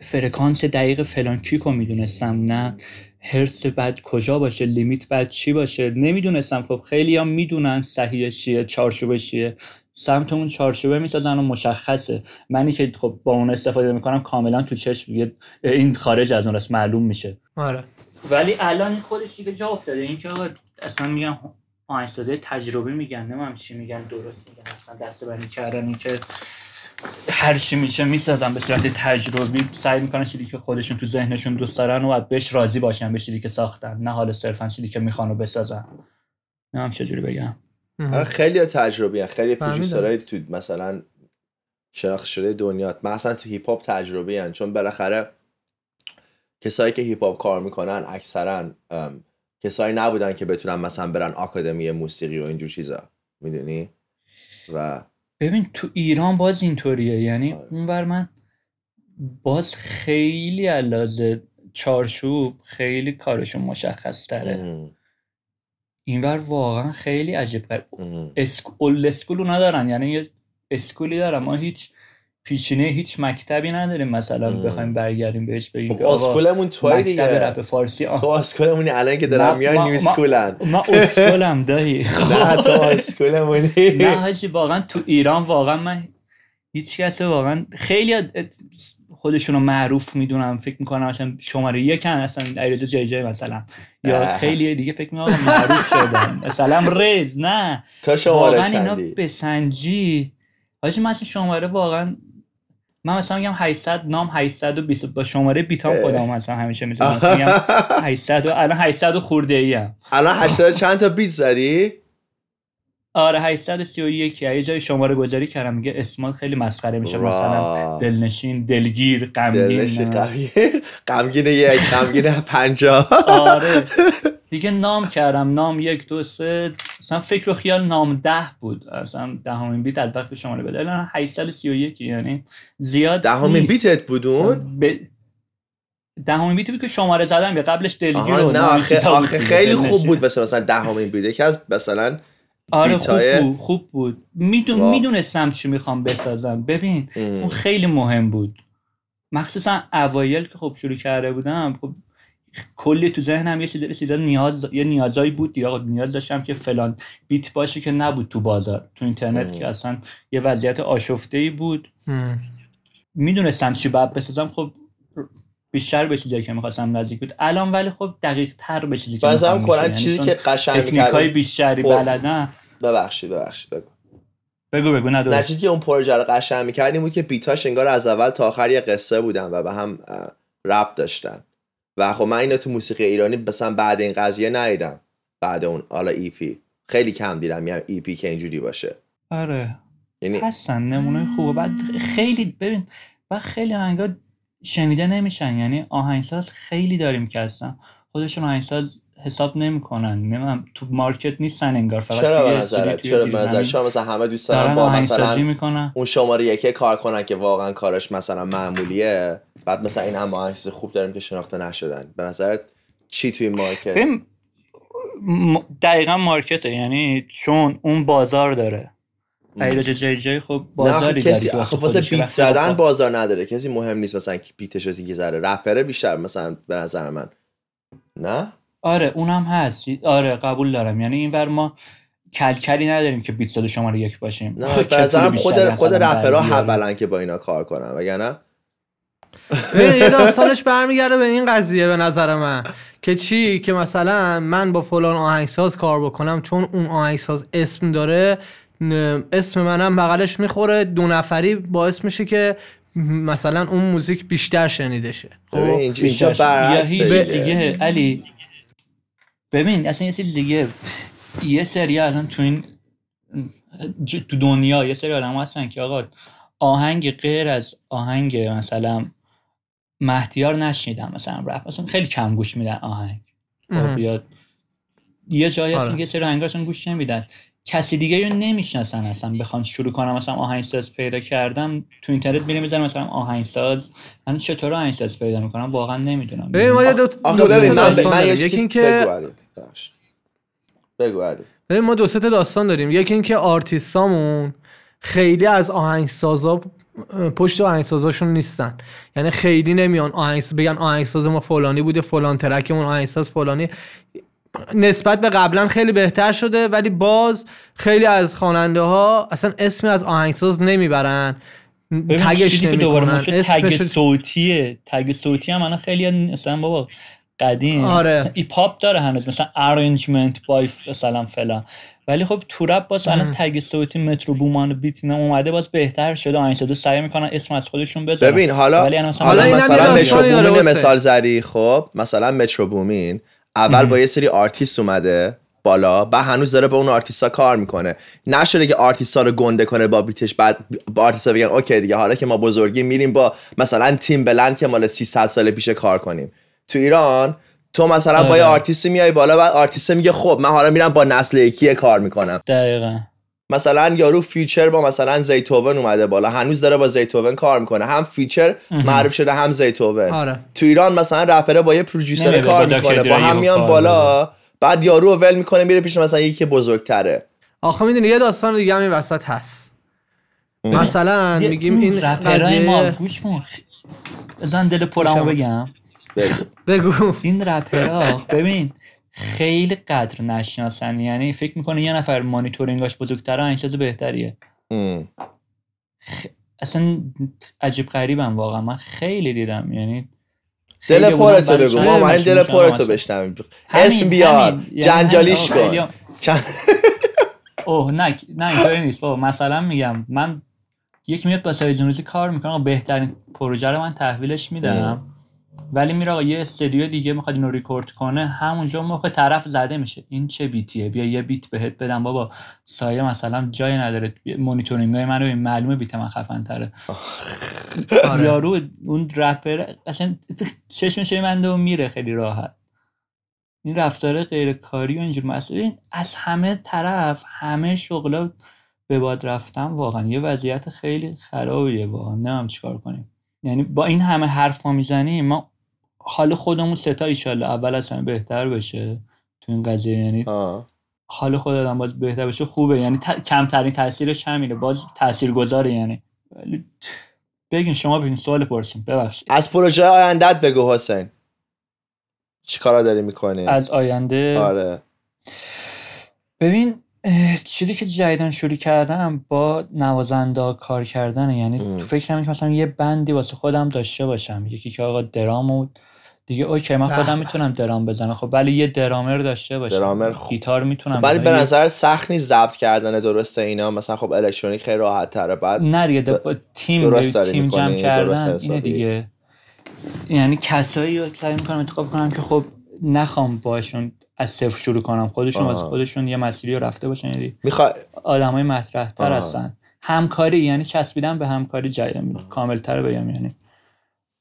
فرکانس دقیق فلان کیک رو می‌دونستم نه هرس بعد کجا باشه لیمیت بعد چی باشه نمی‌دونستم. خب خیلی هم می‌دونن صحیح چیه چارچوب چیه. سمت اون چارچوبه می‌سازن و مشخصه. منی که خب با اون استفاده می‌کنم کاملا تو چشم این خارج از اون راست معلوم میشه. آره. ولی الان خودش دیگه جا افتاده. این که آقا اصلا میگن آهنگسازی تجربی میگن نمیم چی میگن درست میگن اصلا دست بندی کردن این که هر چی میشه می‌سازن به صورت تجربی. سعی می‌کنن چیزی که خودشون تو ذهنشون دوست دارن و باید بهش راضی باشن به چیزی که ساختن. نه حالا صرفا چیزی که می‌خوان رو بسازن. نمیم چجوری بگم. آره خیلی تجربی هن. خیلی. پروژیسرهای تو مثلا شناخته شده دنیا مثلا تو هیپ هاپ تجربی هن. چون بالاخره کسایی که هیپ هاپ کار می‌کنن اکثرا کسایی نبودن که بتونن مثلا برن آکادمی موسیقی و اینجور چیزا می‌دونی و ببین تو ایران باز اینطوریه یعنی آره. اونور من باز خیلی علاوه چارچوب خیلی کارشون مشخص تره ام، اینور واقعا خیلی عجیب غریب. ام. اسک... old school و ندارن. یعنی یه school ی دارن. ما هیچ پیشینه هیچ مکتبی نداریم مثلا. بخوایم برگردیم بهش بگیم خب آسکولمون توی مکتب رپ فارسی. آه. تو آسکولمونی الان که دارن ما- میان ما- نیو ما- سکولن من اسکولم دایی. نه تو آسکولمونی نه حاجی واقعا تو ایران واقعا من هیچ کس واقعا خیلی خودشونو معروف می‌دونم فکر می‌کنم مثلا شماره یکن اصلا ایرزا جی جی مثلا. یا. خیلی دیگه فکر می‌کنم معروف شدن. مثلا رز نه. تا شماره واقعا اینا بسنجی. حاجی من اصلا شماره واقعا من مثلا میگم 800 نام 820 با شماره بیتام. خودم مثلا همیشه مثلا میگم 800 و الان 800 و خورده ای الان 80 چند تا بیت زدی؟ آره 831 یه جای شماره گذاری کردم میگه اسمال خیلی مسخره میشه مثلا را. دلنشین دلگیر دلش غمگین. غمگین یک غمگین پنجاه. آره. دیگه نام کردم نام یک دو سه. مثلا فکر و خیال نام ده بود. اصلا دهمین بیت از وقت شماره بده. الان 831 یعنی زیاد دهمین. بیتت بود اون؟ ب... دهمین بیتی بود که شماره زدم قبلش دلگیر نه آخه, خیلی خوب. بود مثلا مثلا دهمین بیت. یکی از مثلا آره خوب بود خوب بود میدون. می‌دونستم چی می‌خوام بسازم ببین ام. اون خیلی مهم بود مخصوصا اوایل که خب شروع کرده بودم خب کلی تو ذهنم یه چیز چیزا نیاز یه نیازایی بود یا نیاز داشتم که فلان بیت باشه که نبود تو بازار تو اینترنت ام. که اصلا یه وضعیت آشفته ای بود. می‌دونستم چی باید بسازم خب بیشتر به چیزایی که می‌خواستم نزدیک بود. الان ولی خب دقیق تر به چیزی که مثلا کلا. چیزی یعنی که قشنگ تکنیک های می‌کردی بیشتری خب. بلدم ببخشید ببخشید بگو. بگو بگو نه چیزی که اون پروژه رو قشنگ می‌کرد این بود که بیتاش انگار از اول تا آخر یه قصه بودن و به هم ربط داشتن. و خب من اینو تو موسیقی ایرانی مثلا بعد این قضیه ندیدم. بعد اون حالا EP خیلی کم دیدم یعنی EP که اینجوری باشه. آره. یعنی هستن نمونه خوبه. بعد خیلی ببین و خیلی آهنگا شنیده نمیشن. یعنی آهنگساز خیلی داریم که هستن. خودشون آهنگساز حساب نمی‌کنن. نمی‌دونم تو market نیستن انگار. فقط چرا به توی چرا مثلا همه دوست دارن با مثلا می‌کنن. اون شماره یکی کار کنن که واقعا کارش مثلا معمولیه. بعد مثلا این هم آهنگساز خوب داریم که شناخته نشدن. به نظرت چی توی مارکت؟ دقیقا مارکته. یعنی چون اون بازار داره. ایرج جی جی خب بازاری کسی داری که آخه واسه. بیت زدن خب بازار نداره. کسی مهم نیست مثلا کی بیتش رو دیگه زره رپره بیشتر مثلا به نظر من. نه؟ آره اونم هست. آره قبول دارم. یعنی اینور ما کلکلی نداریم که بیت زده شماره یک باشیم. نه که به نظرم پول خود خود رپرها. حبلن که با اینا کار کنن وگرنه؟ یه داستانش برمیگرده به این قضیه به نظر من. که چی؟ که مثلا من با فلان آهنگساز کار بکنم چون اون آهنگساز اسم داره اسم منم بغلش می‌خوره. دو نفری باعث میشه که مثلا اون موزیک بیشتر شنیده شه خب؟ اینجا. یا هیچ دیگه. علی ببین اصلا یه چیز دیگه. یه سری الان تو این تو دنیا یه سری آدم هستن که آقا آهنگ غیر از آهنگ مثلا مهدیار نشنیدم مثلا رپ. اصلا خیلی کم گوش میدن آهنگ. خب یه جایی هستن آره. که سری آهنگاشون گوش نمیدن. کسی دیگه رو نمی‌شناسن اصلا. بخوان شروع کنم مثلا آهنگساز پیدا کردم تو اینترنت میرم می‌ذارم مثلا آهنگساز. من چطور آهنگساز پیدا می‌کنم؟ واقعا نمی‌دونم. ببین ما یه دو, تا من, یکی این بگو. ببین ما دو سه تا داستان داریم. یکی اینکه آرتیستامون خیلی از آهنگسازا پشت آهنگسازاشون نیستن. یعنی خیلی نمیان آهنگساز بگن آهنگساز ما فلانی بوده فلان ترکمون آهنگساز فلانی. نسبت به قبلا خیلی بهتر شده ولی باز خیلی از خواننده ها اصلا اسمی از آهنگساز نمی‌برن تگش نمی‌کنن تگ صوتیه. تگ صوتی هم الان خیلی مثلا بابا قدیم. آره. مثلا ای پاپ داره هنوز مثلا arrangement by مثلا فلان. ولی خب تو رپ باز الان tag صوتی Metro Boomin و beat اینا اومده باز بهتر شده. آهنگسازا سعی می‌کنن اسم از خودشون بذارن. ببین حالا ولی مثلا حالا مثلا داستانی Metro Boomin. مثال زدی خب؟ مثلا Metro Boomin. اول با یه سری آرتیست اومده بالا بعد هنوز داره با اون آرتیستا کار می‌کنه. نشده که آرتیستا رو گنده کنه با beat ش بعد با آرتیستا بگن okay دیگه حالا که ما بزرگی میریم با مثلا Timbaland که مال 300 سال پیش کار کنیم. تو ایران تو مثلا با یه آره. آرتیستی میای بالا بعد آرتیست میگه خب من حالا میرم با نسل یکی کار می‌کنم. دقیقا. مثلا یارو Future با مثلا Zaytoven اومده بالا هنوز داره با Zaytoven کار می‌کنه. هم Future معروف شده هم Zaytoven. آره. تو ایران مثلا رپره با یه producer نمیره، کار می‌کنه با هم میان بالا بعد یارو رو ول می‌کنه میره پیش مثلا یکی که بزرگتره. آخه می‌دونی یه داستان دیگه هم این وسط هست. مثلا یه- میگیم این رپرای ما قضیه گوش کن. بزن دل پرمو گوشم. بگم. بگو. بگو. این رپرها ببین خیلی قدر نشناسن. یعنی فکر می‌کنه یه نفر مانیتورینگاش بزرگتره آهنگساز بهتریه. ام. اصلا عجیب غریبم واقعا. من خیلی دیدم. یعنی دل پرتو بودن، بگو. ما اومدیم دل پرتو. بشنویم. همین- اسم بیار جنجالیش. کن. اوه نه نه اینطوری نیست. بابا مثلا میگم من یکی میاد با سایه روزی کار می‌کنه بهترین پروژه رو من تحویلش میدم. ولی میره آقا یه استودیو دیگه می‌خواد اینو ریکورد کنه همونجا موقع طرف زده میشه. این چه بیتیه؟ بیا یه بیت بهت بدم بابا. سایه مثلا جای نداره. مونیتورینگ های منو معلومه بیت من خفن تره آره. یارو اون رپر قشنگ چشمش منده و میره خیلی راحت. این رفتار غیر کاری و اینجور مسئله. از همه طرف همه شغلا به باد رفتن واقعا. یه وضعیت خیلی خرابیه واقعا. نمیم چیکار کنیم. یعنی با این همه حرف می‌زنیم ما حال خودمون ستا ایشالله اول از همه بهتر بشه تو این قضیه یعنی آه. حال خود آدم باز بهتر بشه خوبه. یعنی ت- کمترین تاثیرش همینه باز تاثیر گذاره یعنی بگین شما بگین سوال پرسیم ببخشید. از پروژه آیندت بگو حسین. چی کارا داری می‌کنی؟ از آینده؟ آره. ببین چیزی که جدیدن شروع کردم با نوازنده کار کردن یعنی ام. تو فکرم که مثلا یه بندی واسه خودم داشته باشم. یکی که آقا درام و دیگه اوکی من به خودم به. می‌تونم درام بزنم خب ولی یه درامر داشته باشم درامر خوب. گیتار می‌تونم ولی به بزنم. یه- نظر سخت نیست ضبط کردن درسته اینا مثلا خب الکترونیک خیلی راحت تره بعد نه دیگه د- با تیم درست داری تیم جمع کردن اینه. دیگه یعنی کسایی رو سعی می‌کنم انتخاب کنم که خب نخوام باشون از صفر شروع کنم خودشون. واسه خودشون یه مسیری رو رفته باشن یعنی می‌خوای آدمای مطرح تر. هستن همکاری یعنی چسبیدن به همکاری جدید کامل تر بگم یعنی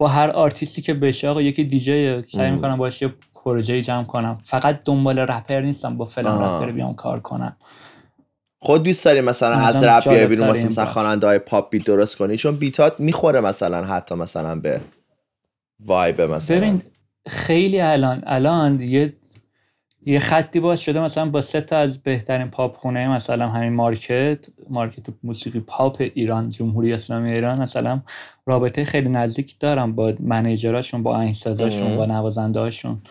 با هر آرتیستی که بشه آقا یکی دیجی سعی. می‌کنم باشه یه پروژه جمع کنم فقط دنبال رپر نیستم با فلان. رپر بیام کار کنم خود دوست داری مثلا از رپ بیای بیرون واسه مثلا. خواننده های پاپ بیت درست کنی چون بیتات می‌خوره مثلا حتی مثلا به vibe مثلا ببین خیلی الان الان یه یه خطی باز شده مثلا با سه تا از بهترین پاپ خونه مثلا همین مارکت مارکت موسیقی پاپ ایران جمهوری اسلامی ایران مثلا رابطه خیلی نزدیک دارم با manager اشون با آهنگسازاشون. با نوازنده هاشون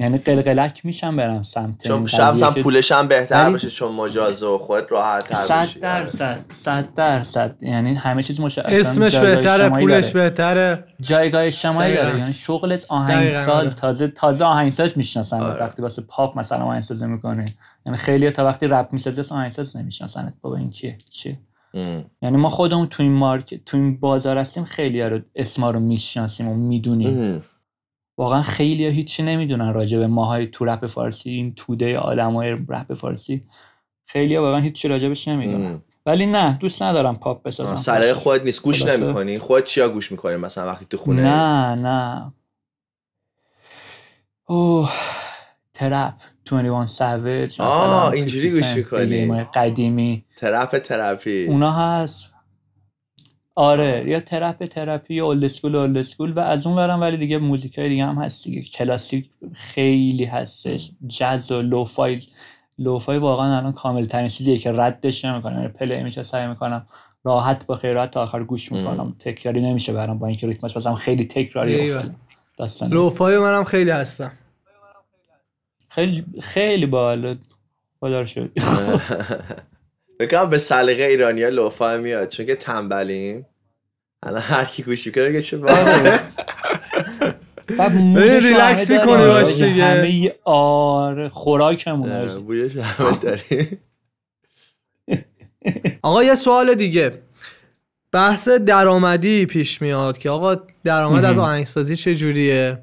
یعنی قلقلک میشم برم سمت چون قضیه هم پولش هم بهتر ولی- بشه چون مجازه و خود راحت تر صد. درصد صد درصد یعنی همه چیز مش... اصلا اسمش بهتره پولش داره. بهتره جایگاه دقیقاً. داره یعنی شغلت آهنگساز آره. تازه تازه آهنگساز می‌شناسن آره. وقتی واسه پاپ مثلا آهنگسازی می‌کنی یعنی خیلی تا وقتی رپ می‌سازی اصلا آهنگساز نمیشناسنت بابا این کیه چیه ام. یعنی ما خودمون تو این مارکت تو این بازار هستیم خیلی رو اسما رو می‌شناسیم و می‌دونیم. واقعا خیلی هیچی نمی‌دونن راجع به ماهای تو رپ فارسی این توده آدمای رپ فارسی. خیلی واقعا هیچی راجبش نمی‌دونن. ولی نه دوست ندارم پاپ بسازم. سلیقه. خودت نیست. گوش. نمی‌کنی. خود چیا گوش می‌کنی مثلا وقتی تو خونه؟ نه نه. اوه trap. 21 ساویج آه، اینجوری گوش می‌کنی. قدیمی. trap trap ی. اونا هست. آره یا trap trap ی یا old school old school و از اون ورم ولی دیگه موزیکای دیگه هم هست دیگه. کلاسیک خیلی هستش. جاز و lo-fi lo-fi واقعا الان کامل ترین چیزیه که ردش نمی‌کنم یعنی play میشه سعی می‌کنم راحت با خیرات تا آخر گوش می‌کنم. تکراری نمیشه برام با اینکه ریتمش مثلا خیلی تکراری داستان لوفای منم خیلی هستم. خیلی خیلی باحال. خدا رو شکر. بکنم به سلیقه ایرانی ها لوفا میاد چون که تنبلیم الان هر کی گوش می‌کنه بگه چه ریلکس می‌کنی داریم. باش دیگه. همه آره خوراکمون آجی. بویش همه داریم آقا یه سوال دیگه بحث درآمدی پیش میاد که آقا درآمد از. آهنگسازی چه جوریه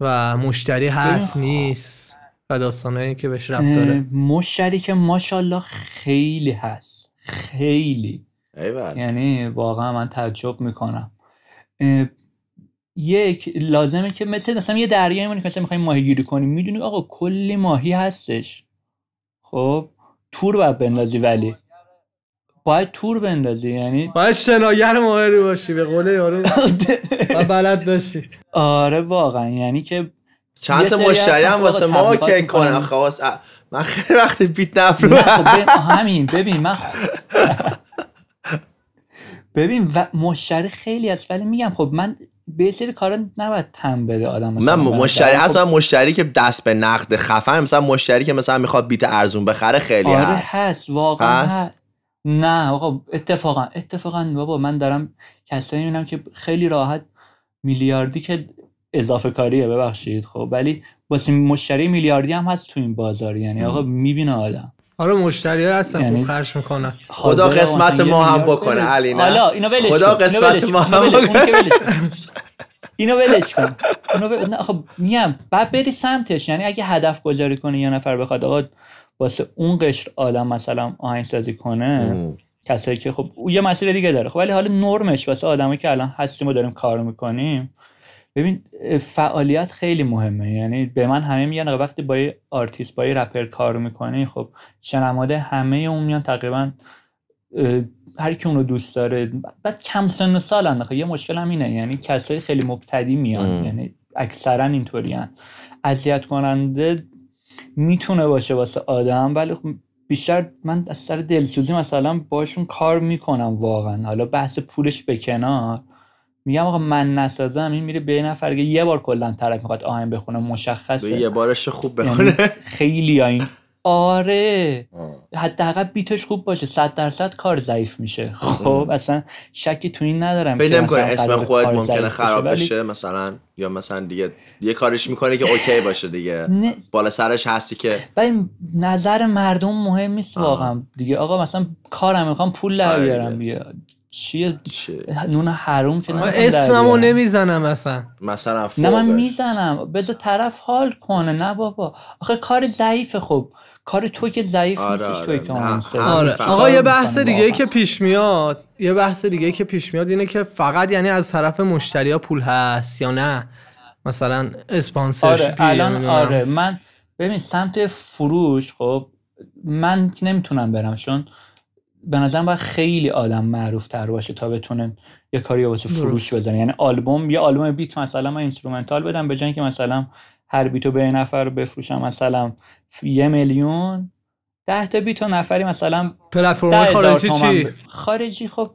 و مشتری هست نیست و داستانایی که بهش ربط داره. مشتری که ماشاءالله خیلی هست. خیلی. ایول یعنی واقعا من تعجب می‌کنم. یک لازمه که مثل مثلا یه دریایی مونی که مثلا می‌خوایم ماهی گیری کنیم. می‌دونی آقا کلی ماهی هستش. خب؟ تور باید بندازی ولی. باید تور بندازی. یعنی باید شناگر ماهری باشی به قول یارو. و بلد باشی. آره واقعا. یعنی که چند تا مشتری هم واسه ما که. آخه واسه من خیلی وقت بیت نفرو خب همین ببین من ببین و مشتری خیلی هست ولی میگم خب من به سری کارا نباید تم بده آدم مثلا من مشتری. هست خب، من مشتری که دست به نقد خفن مثلا مشتری که مثلا می‌خواد بیت ارزون بخره خیلی آره هست هست واقعا هست؟ هست. نه آقا اتفاقا اتفاقا بابا من دارم کسایی می‌بینم که خیلی راحت میلیاردی که اضافه کاریه ببخشید خب ولی واسه مشتری میلیاردی هم هست تو این بازار یعنی آقا می‌بینه آدم آره مشتری ها هستن یعنی- خرج می‌کنن خدا قسمت ما هم بکنه،. علی، نه؟ حالا اینو ولش خدا قسمت ما. هم اینو ولش- کن. اینو نه خب میگم بعد بری سمتش یعنی اگه هدف گذاری کنی یه نفر بخواد آقا واسه اون قشر آدم مثلا آهنگسازی کنه ام. کسایی که خب یه مسیر دیگه داره خب ولی حالا نرمش واسه آدمایی که الان هستیم و داریم کار می‌کنیم ببین فعالیت خیلی مهمه. یعنی به من همه میگن وقتی با یه آرتیست با یه رپر کار می‌کنی خب شنونده همه اون میان تقریبا هر کی اونو دوست داره بعد کم سن و سالن. خب یه مشکل هم اینه. یعنی کسایی خیلی مبتدی میان. ام. یعنی اکثرا اینطوریان اذیت کننده می‌تونه باشه واسه آدم ولی خب بیشتر من از سر دلسوزی مثلا باشون کار می‌کنم واقعا. حالا بحث پولش به کنار. میگم آقا من نسازم این میره به یه نفر که یه بار کلا طرف می‌خواد آهنگ بخونه به مشخصه یه بارش خوب یعنی بخونه. خیلی این آره. حداقل بیتش خوب باشه صد درصد کار ضعیف میشه. خب اصلا شکی تو این ندارم فکر مثلا اسم خودت کار ممکنه ضعیف خراب ولی بشه مثلا یا مثلا دیگه یه کارش می‌کنه که اوکی باشه دیگه. نه. بالا سرش هستی که ولی نظر مردم مهم نیست. واقعا. دیگه آقا مثلا کارم می‌خوام پول در آره بیارم دیگه. چیه؟ نون حروم که اسممو. نمی‌زنم اصلا مثلا نه من. می‌زنم بذار طرف حال کنه نه بابا آخه کار ضعیفه خب کار تو که ضعیف آره، نیستش آره. توی که سازی. همین آره. آقا یه بحث دیگه واقعا. که پیش میاد یه بحث دیگه که پیش میاد اینه که فقط یعنی از طرف مشتری ها پول هست یا نه مثلا اسپانسرشیپی آره الان. آره من ببین سمت فروش خب من که نمی‌تونم برم چون به نظرم باید خیلی آدم معروف تر باشه تا بتونه یه کاری واسه فروش. بزنه یعنی آلبوم یه آلبوم بیت مثلا من instrumental بدم به جای اینکه مثلا هر بیتو به نفر بفروشم مثلا یه میلیون ده تا بیتو نفری مثلا پلتفرم خارجی چی خارجی خب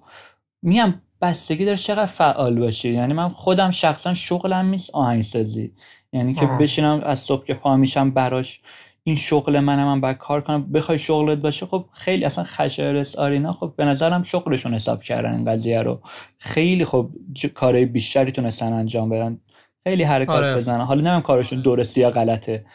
میگم بستگی داره چقدر فعال باشی یعنی من خودم شخصا شغلم نیست آهنگسازی یعنی که آه. بشینم از صبح که پا میشم براش این شغل منم من باید کار کنم. بخوای شغلت باشه خب خیلی اصلا خشایارس آرینا خب به نظرم شغلشون حساب کردن این قضیه رو. خیلی خب کارهای بیشتری تونستن انجام بدن. خیلی حرکات آره. بزنن. حالا نمیم کارشون درستی یا غلطه.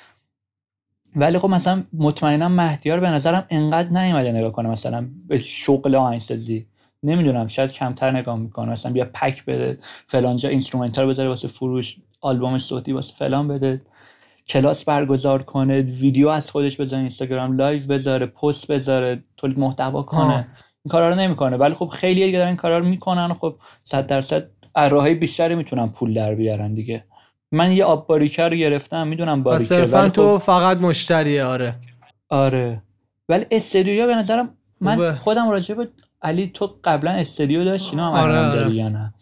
ولی خب مثلا مطمئنا مهدیار به نظرم انقدر نیومده نگاه کنه مثلا به شغل آهنگسازی. نمی‌دونم شاید کمتر نگاه می‌کنه. مثلا بیا pack بده فلان جا instrumental بذاره واسه فروش آلبوم صوتی واسه فلان بده. کلاس برگزار کنه ویدیو از خودش بزنه اینستاگرام لایو بذاره پست بذاره تولید محتوا کنه. آه. این کارا رو نمی‌کنه. ولی خب خیلی دیگه دارن این کارا رو می‌کنن. خب 100 درصد راههای بیشتری می‌تونن پول در بیارن دیگه. من یه آب باریکه رو گرفتم می‌دونم باریکه صرفا ولی تو خب فقط مشتریه آره. آره. ولی استدیو به نظرم من خوبه. خودم راجع به علی تو قبلا استدیو داشتی نه آره، الان آره. داری یا نه.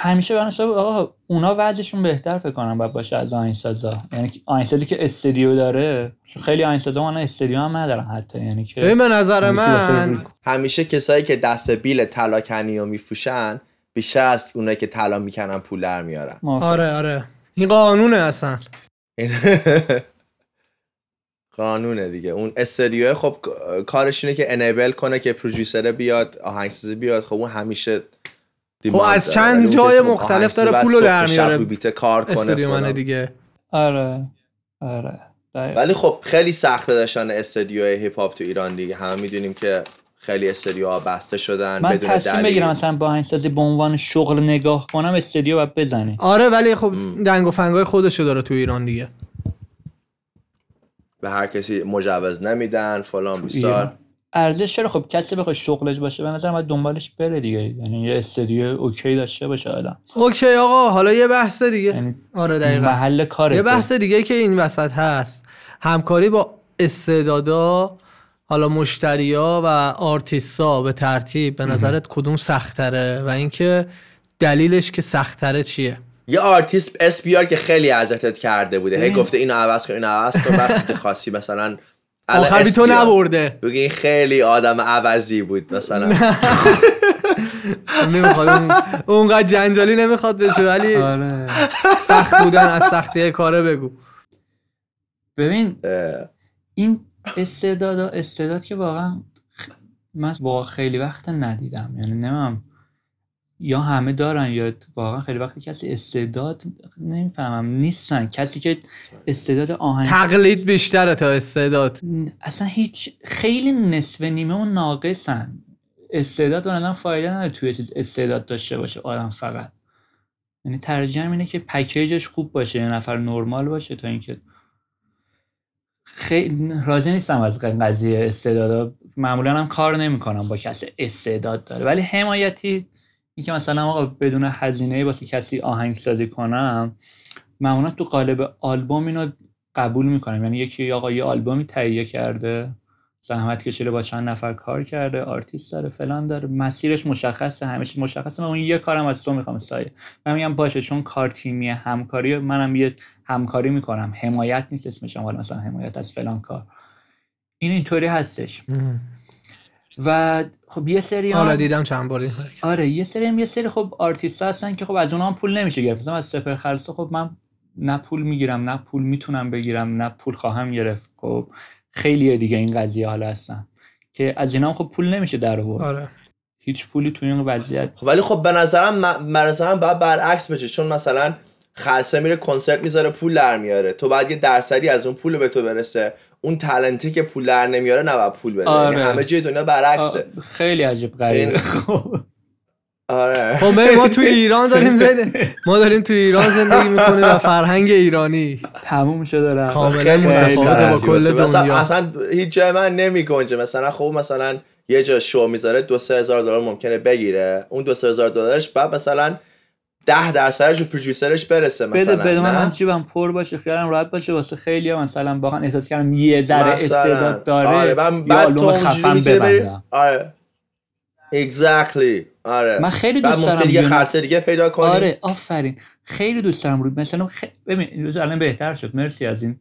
همیشه به نظر آقا اونا وضعشون بهتر فکر کنم باید باشه از آهنگسازا یعنی که آهنگسازی که استدیو داره چون خیلی آهنگسازا الان استدیو هم ندارن حتی. یعنی که به نظر واسه من همیشه کسایی که دست بیل طلاکنی رو میفروشن بیشتر از اونایی که طلا می‌کنن پول در میارن. آره آره. این قانونه اصلا. این قانونه دیگه. اون استودیو خب کارش اینه که انیبل کنه که پروژیسر بیاد آهنگسازی بیاد. خب اون همیشه خب از. چند جای مختلف داره پولو صبح در میاره. رو بیت کار کنه استودیو منه فلان. دیگه آره آره. ولی خب خیلی سخته داشتن استودیو هیپ هاپ تو ایران دیگه همه می‌دونیم که خیلی استودیوها بسته شدن من بدون تصمیم دلیل بگیرم مثلا با آهنگسازی به عنوان شغل نگاه کنم استدیو باید بزنی آره ولی خب دنگ و فنگای خودشو داره تو ایران دیگه به هر کسی مجوز نمیدن فلان بیسار ایران. ارزش چرا؟ خب کسی بخواد شغلش باشه به نظر باید دنبالش بره دیگه. یعنی یه استدیو okay داشته باشه الان okay آقا حالا یه بحث دیگه. یعنی آره دقیقا. محل کاره یه بحث دیگه که این وسط هست. همکاری با استعدادا حالا مشتریا و آرتیستا به ترتیب به نظرت کدوم سختره؟ و اینکه دلیلش که سختره چیه؟ یه آرتیست اس بی آر که خیلی اذیتت کرده بوده. هی. گفته اینو عوض کن اینو عوض کن. وقتی خاصی مثلا الان آخر بی تو. نبرده. بگی این خیلی آدم عوضی بود مثلا. نمی‌خواد. اون- اونقدر جنجالی نمی‌خواد بشه ولی آره. سخت بودن از سختی کاره بگو. ببین این استعداد استعداد که واقعا من واقعا خیلی وقت ندیدم. یعنی نمیم. یا همه دارن یا واقعا خیلی وقت کسی استعداد نمی‌فهمم. نیستن. کسی که استعداد آهنگ تقلید بیشتره تا استعداد. اصلا هیچ خیلی نصف نیمه و ناقصن. استعداد به نظرم فایده نداره توی چیز استعداد داشته باشه آدم فقط. یعنی ترجیحم اینه که package ش خوب باشه یه نفر نرمال باشه تا اینکه خیلی راضی نیستم از قضیه استعدادا. معمولا هم کار نمی‌کنم با کسی استعداد داره. ولی حمایتی اینکه مثلا آقا بدون هزینه واسه کسی آهنگسازی کنم معمولا تو قالب آلبوم اینو قبول می‌کنم. یعنی یکی آقا یه آلبومی تهیه کرده زحمت کشیده با چند نفر کار کرده آرتیست داره فلان داره مسیرش مشخصه همه چیز مشخصه. من اون یه کارم از تو می‌خوام سایه. من میگم باشه چون کار تیمی همکاری منم یه همکاری می‌کنم. حمایت نیست اسمش. حالا مثلا حمایت از فلان کار. این اینطوری هستش. و خب یه سری هم- حالا دیدم چند باری. آره یه سری هم یه سری خب آرتیست هستن که خب از اونها هم پول نمیشه گرفت. مثلا از سپهر خلسه خب من نه پول می‌گیرم نه پول می‌تونم بگیرم نه پول خواهم گرفت. خب خیلی دیگه این قضیه حالا هستن که از اینا هم خب پول نمیشه در آورد. آره. هیچ پولی توی این وضعیت خب ولی خب به نظرم م- به نظرم باید برعکس بشه. چون مثلا خلصه میره کنسرت می‌ذاره پول در میاره. تو باید یه درصدی از اون پول به تو برسه. اون تلنتی که پول در نمیاره نباید پول بده. آره. یعنی همه جای دنیا برعکسه. خیلی عجیب غریبه. این- خب آره. خب ما تو ایران داریم زنده ما داریم تو ایران زندگی می‌کنیم و فرهنگ ایرانی. تموم شده رفت. کاملا متفاوته با کل مثلا, دنیا. اصلا هیچ جای من نمی گنجه مثلا خب مثلا یه جا شو می‌ذاره دو سه هزار دلار ممکنه بگیره. اون دو سه هزار دلارش بعد مثلا ده درصدش رو پروژیسرش برسه بده مثلا بده من, نه؟ من جیبم پر باشه خیالم راحت باشه واسه خیلی مثلا واقعا احساس کردم یه ذره. استعداد داره آره من بعد تو خفن ببندم آره. Exactly. آره. من خیلی دوست دارم یه خرصه دیگه پیدا کنی. آره آفرین. خیلی دوست دارم روی مثلا خ... ببین روز الان بهتر شد. مرسی از این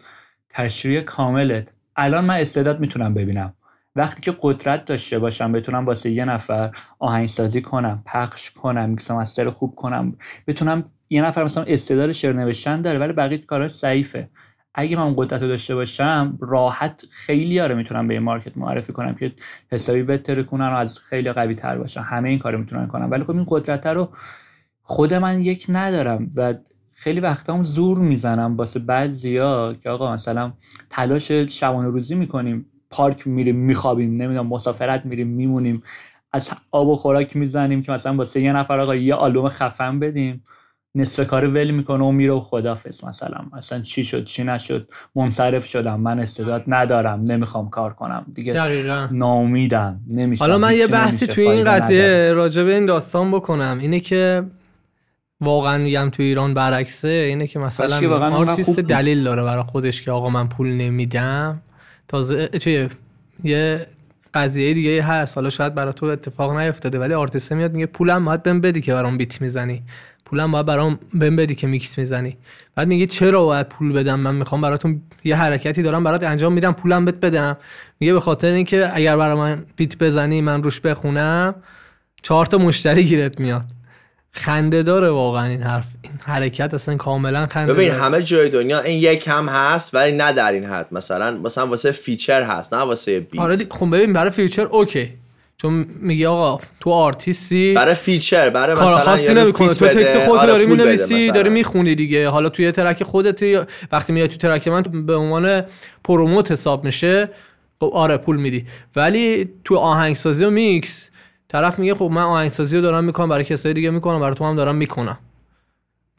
تشریح کاملت. الان من استعداد می‌تونم ببینم. وقتی که قدرت داشته باشم بتونم واسه یه نفر آهنگسازی کنم پخش کنم میکس مستر خوب کنم بتونم یه نفر مثلا استعداد شعر نوشتن داره ولی بقیه کاراش ضعیفه. اگه من قدرت رو داشته باشم راحت خیلی رو می‌تونم به این مارکت معرفی کنم که حسابی بهتر کنن و از خیلی قوی تر باشن. همه این کارو می‌تونن کنم ولی خب این قدرت رو خود من یک ندارم و خیلی وقتا هم زور می‌زنم واسه بعضیا که آقا مثلا تلاش شبانه روزی می‌کنیم. پارک میریم میخوابیم نمی‌دونم مسافرت میریم میمونیم. از آب و خوراک می‌زنیم که مثلا واسه یه نفر آقا یه آلبوم خفن بدیم. نصف کار ول می‌کنه و میره و خدافظ مثلا. اصلا چی شد چی نشد؟ منصرف شدم من استعداد ندارم نمی‌خوام کار کنم. دیگه دقیقا. ناامیدم نمیشه حالا من یه بحثی توی این قضیه راجع به این داستان بکنم. اینه که واقعا میگم تو ایران برعکسه. اینه که مثلا آرتیست. دلیل داره برای خودش که آقا من پول نمیدم. تازه چه یه قضیه دیگه هست. حالا شاید برای تو اتفاق نیفتاده ولی آرتیست میاد میگه پولم باید بهم بدی که برام beat می‌زنی. پولم باید برام بهم بدی که میکس می‌زنی. بعد میگه چرا باید پول بدم؟ من می‌خوام براتون یه حرکتی دارم برات انجام میدم پولم بهت بدم. میگه به خاطر اینکه اگر برای من beat بزنی من روش بخونم چهار تا مشتری گیرت میاد. خنده داره واقعا این حرف. این حرکت اصلا کاملا خنده ببین داره. همه جای دنیا این یک هم هست ولی نه در این حد. مثلا مثلا واسه feature هست نه واسه beat. آره خب ببین برای feature okay. چون میگه آقا تو آرتیستی برای feature برای مثلا خاصی نمی‌کنه. تو تکس خودت آره داری می‌نویسی. داری می‌خونی دیگه. حالا توی track خودت وقتی میای تو track من به عنوان promote حساب میشه خب آره پول میدی. ولی تو آهنگسازی و میکس طرف میگه خب من آهنگسازی رو دارم می‌کنم برای کسای دیگه می‌کنم برای تو هم دارم می‌کنم.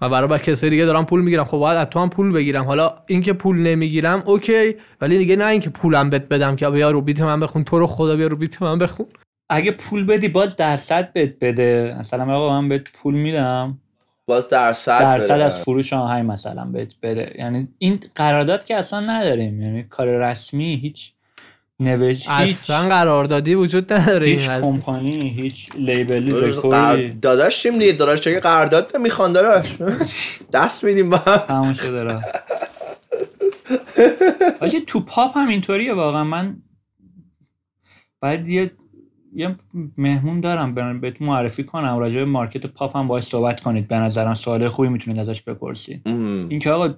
و برای بر کسای دیگه دارم پول می‌گیرم. خب باید از تو هم پول بگیرم. حالا اینکه پول نمی‌گیرم okay. ولی دیگه نه اینکه پولم بهت بدم که بیا رو beat من بخون تو رو خدا بیا رو beat من بخون. اگه پول بدی باز درصد بهت بده. مثلا آقا من بهت پول میدم. باز درصد درصد بده. از فروش آهنگ مثلا بهت بده. یعنی این قرارداد که اصلا نداریم. یعنی کار رسمی هیچ نوشت. هیچ. اصلا قراردادی وجود نداره این هیچ. کمپانی هیچ label ی record ی داداشیم دیگه؟ داداش چه قرارداد نمی‌خوان داداش؟ دست میدیم با هم. تموم شده حاجی تو پاپ هم اینطوریه واقعا. من باید یه یه مهمون دارم بهتون معرفی کنم. راجع به market پاپ هم باید صحبت کنید. به نظرم سوال خوبی می‌تونید ازش بپرسید. اینکه آقا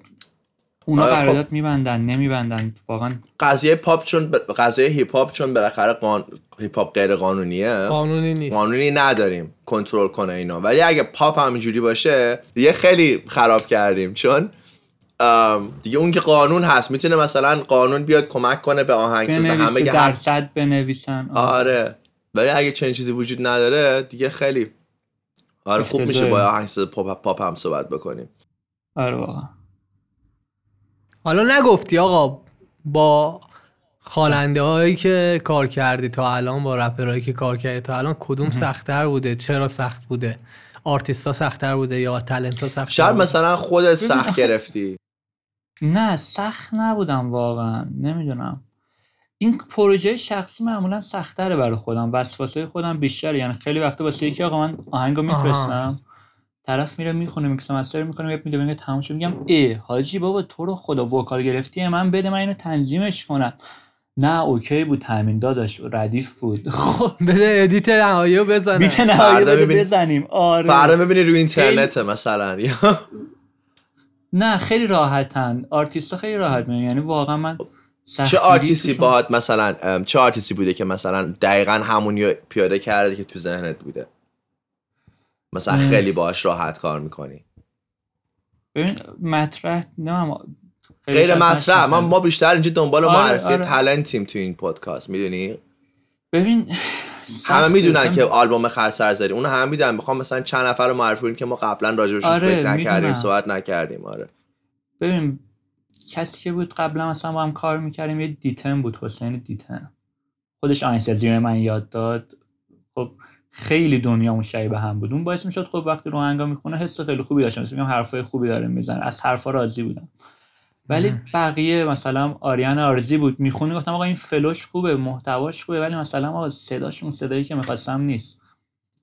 اونا آره، خب. قرارداد میبندن نمیبندن. واقعا قضیه پاپ چون ب... قضیه هیپ هاپ چون بالاخره قان... هیپ هاپ غیر قانونیه قانونی نیست. قانونی نداریم کنترل کنه اینا. ولی اگه پاپ همینجوری باشه دیگه خیلی خراب کردیم. چون ام، دیگه اون که قانون هست می‌تونه مثلا قانون بیاد کمک کنه به آهنگساز به همه درصد بنویسن. آره. آره. ولی اگه چنین چیزی وجود نداره دیگه خیلی آره خوب میشه. با آهنگساز پاپ پاپ هم صحبت بکنیم. آره واقعا. حالا نگفتی آقا با خواننده هایی که کار کردی تا الان با رپرهایی که کار کردی تا الان کدوم سختتر بوده؟ چرا سخت بوده؟ آرتیستا سختتر بوده یا تلنت ها سختتر شاید؟ مثلا خودت سخت گرفتی. نه سخت نبودم واقعا. نمی‌دونم. این پروژه شخصی معمولا سختره برای خودم. وسواسه خودم بیشتره. یعنی خیلی وقتا واسه یکی آقا من آهنگو میفرستم. طرف میره می‌خونه mix و master می‌کنه یه میده میگه تموم شد. میگم ای حاجی بابا تو رو خدا vocal گرفتی من بده من اینو تنظیمش کنم. نه okay بود تامین داداش ردیف بود. خب بده edit نهایی رو بزنه. beat نهایی بده ببین- بزنیم. آره. فردا ببینی روی اینترنت مثلا. یا نه خیلی راحتن. آرتیستا خیلی راحت میان یعنی واقعا من چه آرتیستی باهات مثلا چه آرتیستی بوده که مثلا دقیقا همونی رو پیاده کرده که تو ذهنت بوده؟ مثلا. خیلی باهاش راحت کار می‌کنی ببین مطرح نه غیر مطرح ما ما بیشتر اینجا دنبال آره، معرفی آره. تلنتیم تو این پادکست می‌دونی ببین همه. می‌دونن که آلبوم خرسر زدی اون همه می‌دونن می‌خوام مثلا چند نفر رو معرفی کنیم که ما قبلا راجبشون آره، فکر نکردیم. صحبت نکردیم آره ببین کسی که بود قبلا مثلا با هم کار می‌کردیم یه دیتن بود حسین دیتن خودش آهنگسازی من یاد داد خیلی دنیا شبیه به هم بود. اون باعث می‌شد خب وقتی رو آهنگا می‌خونه حس خیلی خوبی داشتم. میگم حرفای خوبی داره می‌زنه. از حرفا راضی بودم. ولی بقیه مثلا آریان آرزی بود. می‌خونی گفتم آقا این فلوش خوبه محتواش خوبه ولی مثلا آقا صداش اون صدایی که می‌خواستم نیست.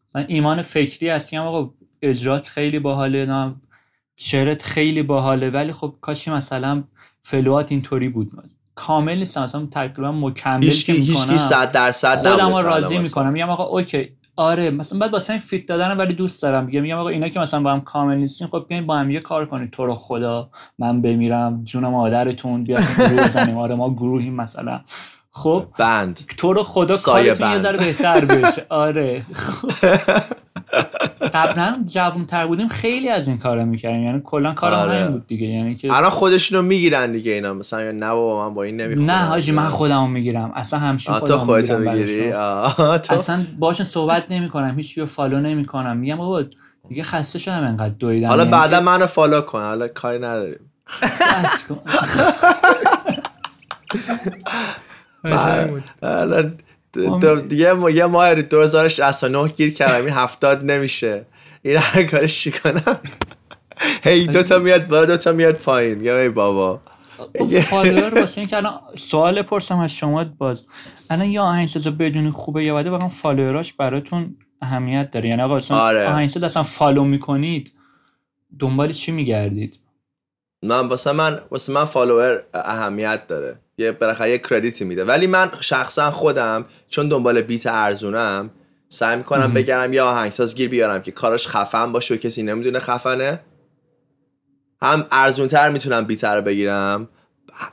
مثلا ایمان فکری هست که آقا اجرات خیلی باحاله نه شعرت خیلی باحاله. ولی خب کاشی مثلا فلوات اینطوری بود. کامل نیستم. مثلا تقریبا مکمل که هیچ می‌کنم. صد درصد راضی. می‌کنم. میگم آقا اوکی. آره مثلا بعد واسه این فیت دادن ولی دوست دارم. میگم میگم آقا اینا که مثلا با هم کامل نیستین خب بیاین با هم یه کار کنید تو رو خدا من بمیرم جون مادرتون بیا گروه بزنیم. آره ما گروهیم مثلا. خب بند. تو رو خدا کارتون یه. ذره بهتر بشه. آره. قبلا جوون تر بودیم خیلی از این کارا می‌کردیم. یعنی کلا کار آره. همین بود دیگه. یعنی که الان خودشونو می‌گیرن دیگه اینا. مثلا یا نه بابا من با این نمی‌خونم. نه حاجی من خودمو می‌گیرم. اصلا تو خودمو خودتو می‌گیری؟ اصلا باشون صحبت نمی کنم هیچ follow نمی کنم میگم بابا دیگه خسته شدم انقدر دویدم. حالا یعنی بعدا که منو follow کن. حالا کاری نداریم. ما- یه ماه 2069 گیر کردم. این هفتاد نمیشه. این هر کارش چی کنم هی دوتا میاد بالا دوتا میاد پایین. ای بابا. follower واسه این که الان سوال پرسم از شما باز. الان یا آهنگساز بدون خوبه یا بده واقعا follower اش براتون اهمیت داره. یعنی آقا اصلا آره. آهنگساز اصلا follow می‌کنید دنبال چی میگردید؟ من واسه من واسه من follower اهمیت داره. یه بالاخره یه credit ی میده. ولی من شخصا خودم چون دنبال beat ارزونم سعی می‌کنم بگرم یه آهنگساز گیر بیارم که کارش خفن باشه و کسی نمی‌دونه خفنه. هم ارزونتر می‌تونم بیت رو بگیرم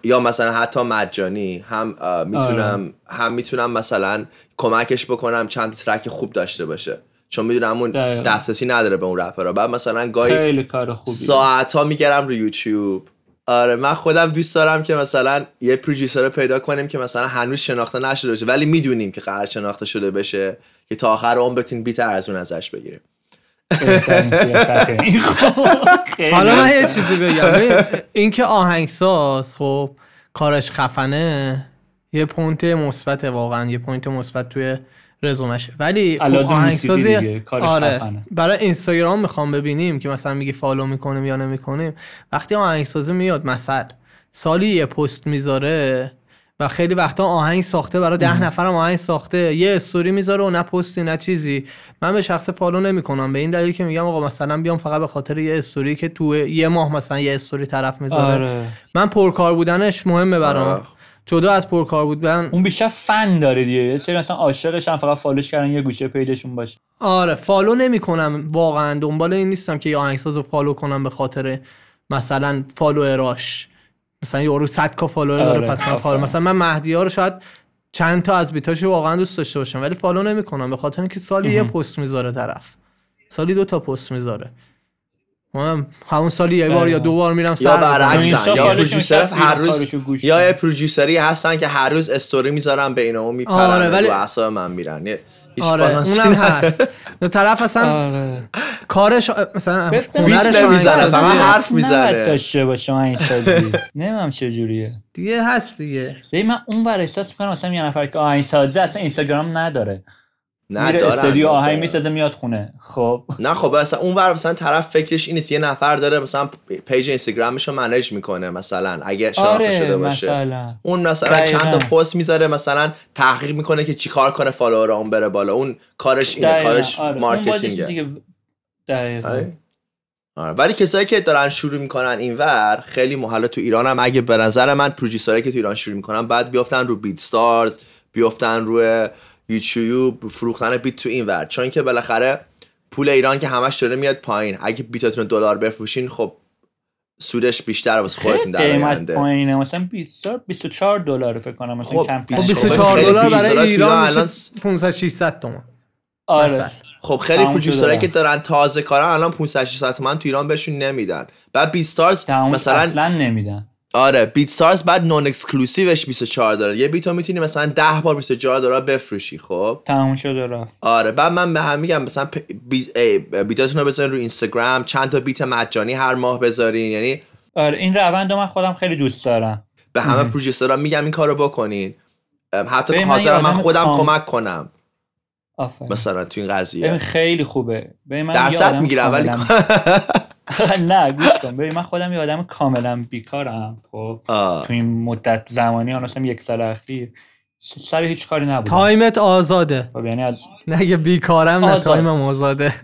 یا مثلا حتی مجانی. هم می‌تونم هم می‌تونم مثلا کمکش بکنم چند ترک خوب داشته باشه. چون می‌دونم اون. دسترسی نداره به اون رپرها. بعد مثلا گاهی خیلی کار خوبی ساعت ها میگرم رو یوتیوب. آره من خودم دوست دارم که مثلا یه پروژیسر رو پیدا کنیم که مثلا هنوز شناخته نشده باشه. ولی می‌دونیم که قرار شناخته شده بشه که تا آخر اون بتونیم beat ارزون ازش بگیریم. این. حالا من یه چیزی بگم. ببین، اینکه آهنگساز خب کارش خفنه یه point مثبت واقعا یه point مثبت توی رزومشه ولی خب آهنگسازی آره. خفنه. برای اینستاگرام می‌خوام ببینیم که مثلا میگی follow می‌کنیم یا نمی‌کنیم. وقتی آهنگسازی میاد مثلا سالی یه پست می‌ذاره و خیلی وقتا آهنگ ساخته برای ده نفرم آهنگ ساخته. یه استوری می‌ذاره و نه پستی نه چیزی. من به شخص follow نمی‌کنم. به این دلیل که میگم آقا مثلا بیام فقط به خاطر یه استوری که تو یه ماه مثلا یه استوری طرف می‌ذاره. آره. من پرکار بودنش مهمه برام. آره. جدا از پرکار بودن اون بیشتر فن داره دیگه. یه سری مثلا عاشقش هم فقط follow ش کردن یه گوشه page شون باشه. آره follow نمی‌کنم واقعا. دنبال این نیستم که یه آهنگساز رو follow کنم به خاطر مثلا follower اش مثلا یارو 100 K follower داره آره، پس من follow. مثلا من مهدی ها رو شاید چند تا از بیتاش واقعا دوست داشته باشم ولی follow نمی‌کنم به خاطر اینکه سالی یه پست می‌ذاره طرف. سالی دو تا پست می‌ذاره. من همون سالی یه بار یا دو بار میرم سر یا. برعکسن اینستا یا کرد، هر روز یا. یه producer ی هستن که هر روز استوری می‌ذارن بین اون میپرن آره، ولی- اعصاب من میرن آره اونم. هست دو طرف اصلا آره کارش مثلا هنرش beat نمی‌زنه،. فقط حرف می‌زنه. داشته باشه این سازی نمیم چجوریه دیگه هست دیگه من اون ور احساس می‌کنم مثلا یه نفر که آهنگسازی اصلا اینستاگرام نداره نه میره استودیو آهنگ. می‌سازه میاد خونه خب نه خب مثلا اون ور مثلا طرف فکرش این نیست یه نفر داره مثلا page اینستاگرامش رو manage می‌کنه مثلا اگه شناخته آره شده باشه مثلا اون مثلا دقیقاً. چند تا پست می‌ذاره مثلا تحقیق می‌کنه که چیکار کنه follower اون بره بالا اون کارش اینه دقیقاً، کارش آره. marketing ه آره. آره. ولی کسایی که دارن شروع می‌کنن اینور خیلی محاله تو ایران هم اگه به نظر من پروژیسرایی که تو ایران شروع می‌کنن بعد بیافتن رو بیت ستارز بیافتن روی یوتیوب فروختن بیت تو اینور چون که بالاخره پول ایران که همش داره میاد پایین. اگه بیتاتون دلار بفروشین خب سودش بیشتر واسه خودتون در قیمت پایینه. مثلا 20 24 دلار فکر کنم مثلا خب، کم بیست- خب کم. 24 خیلی دلار برای ایران ایران الان میشه 500 600 تومن آره. مثلا. خب خیلی شده. که دارن تازه کارن الان 500 600 تومن تو ایران بهشون نمیدن. بعد BeatStars تموم مثلا اصلا نمیدن. آره BeatStars بعد نون اکسکلوسیوش 24 دلار یه beat و می‌تونی مثلا 10 بار 24 دلار بفروشی خب؟ تموم رفت. آره بعد من به هم میگم مثلا پ- بی... ای، beat اتون رو اینستاگرام چند تا beat مجانی هر ماه بذارین یعنی آره این روند رو من خودم خیلی دوست دارم. به همه producer ها میگم این کارو بکنین. حتی من حاضرم من آدم خودم کام- کمک کنم. آفرین. مثلا تو این قضیه. خیلی خوبه. ببین من درصد آدم می‌گیرم ولی نه گوش کن. ببین من خودم یه آدم کاملا بیکارم خب. تو این مدت زمانی ها یک سال اخیر سر هیچ کاری نبودم. تایمت آزاده. خب یعنی از نه اگه بیکارم نه. تایمم آزاده.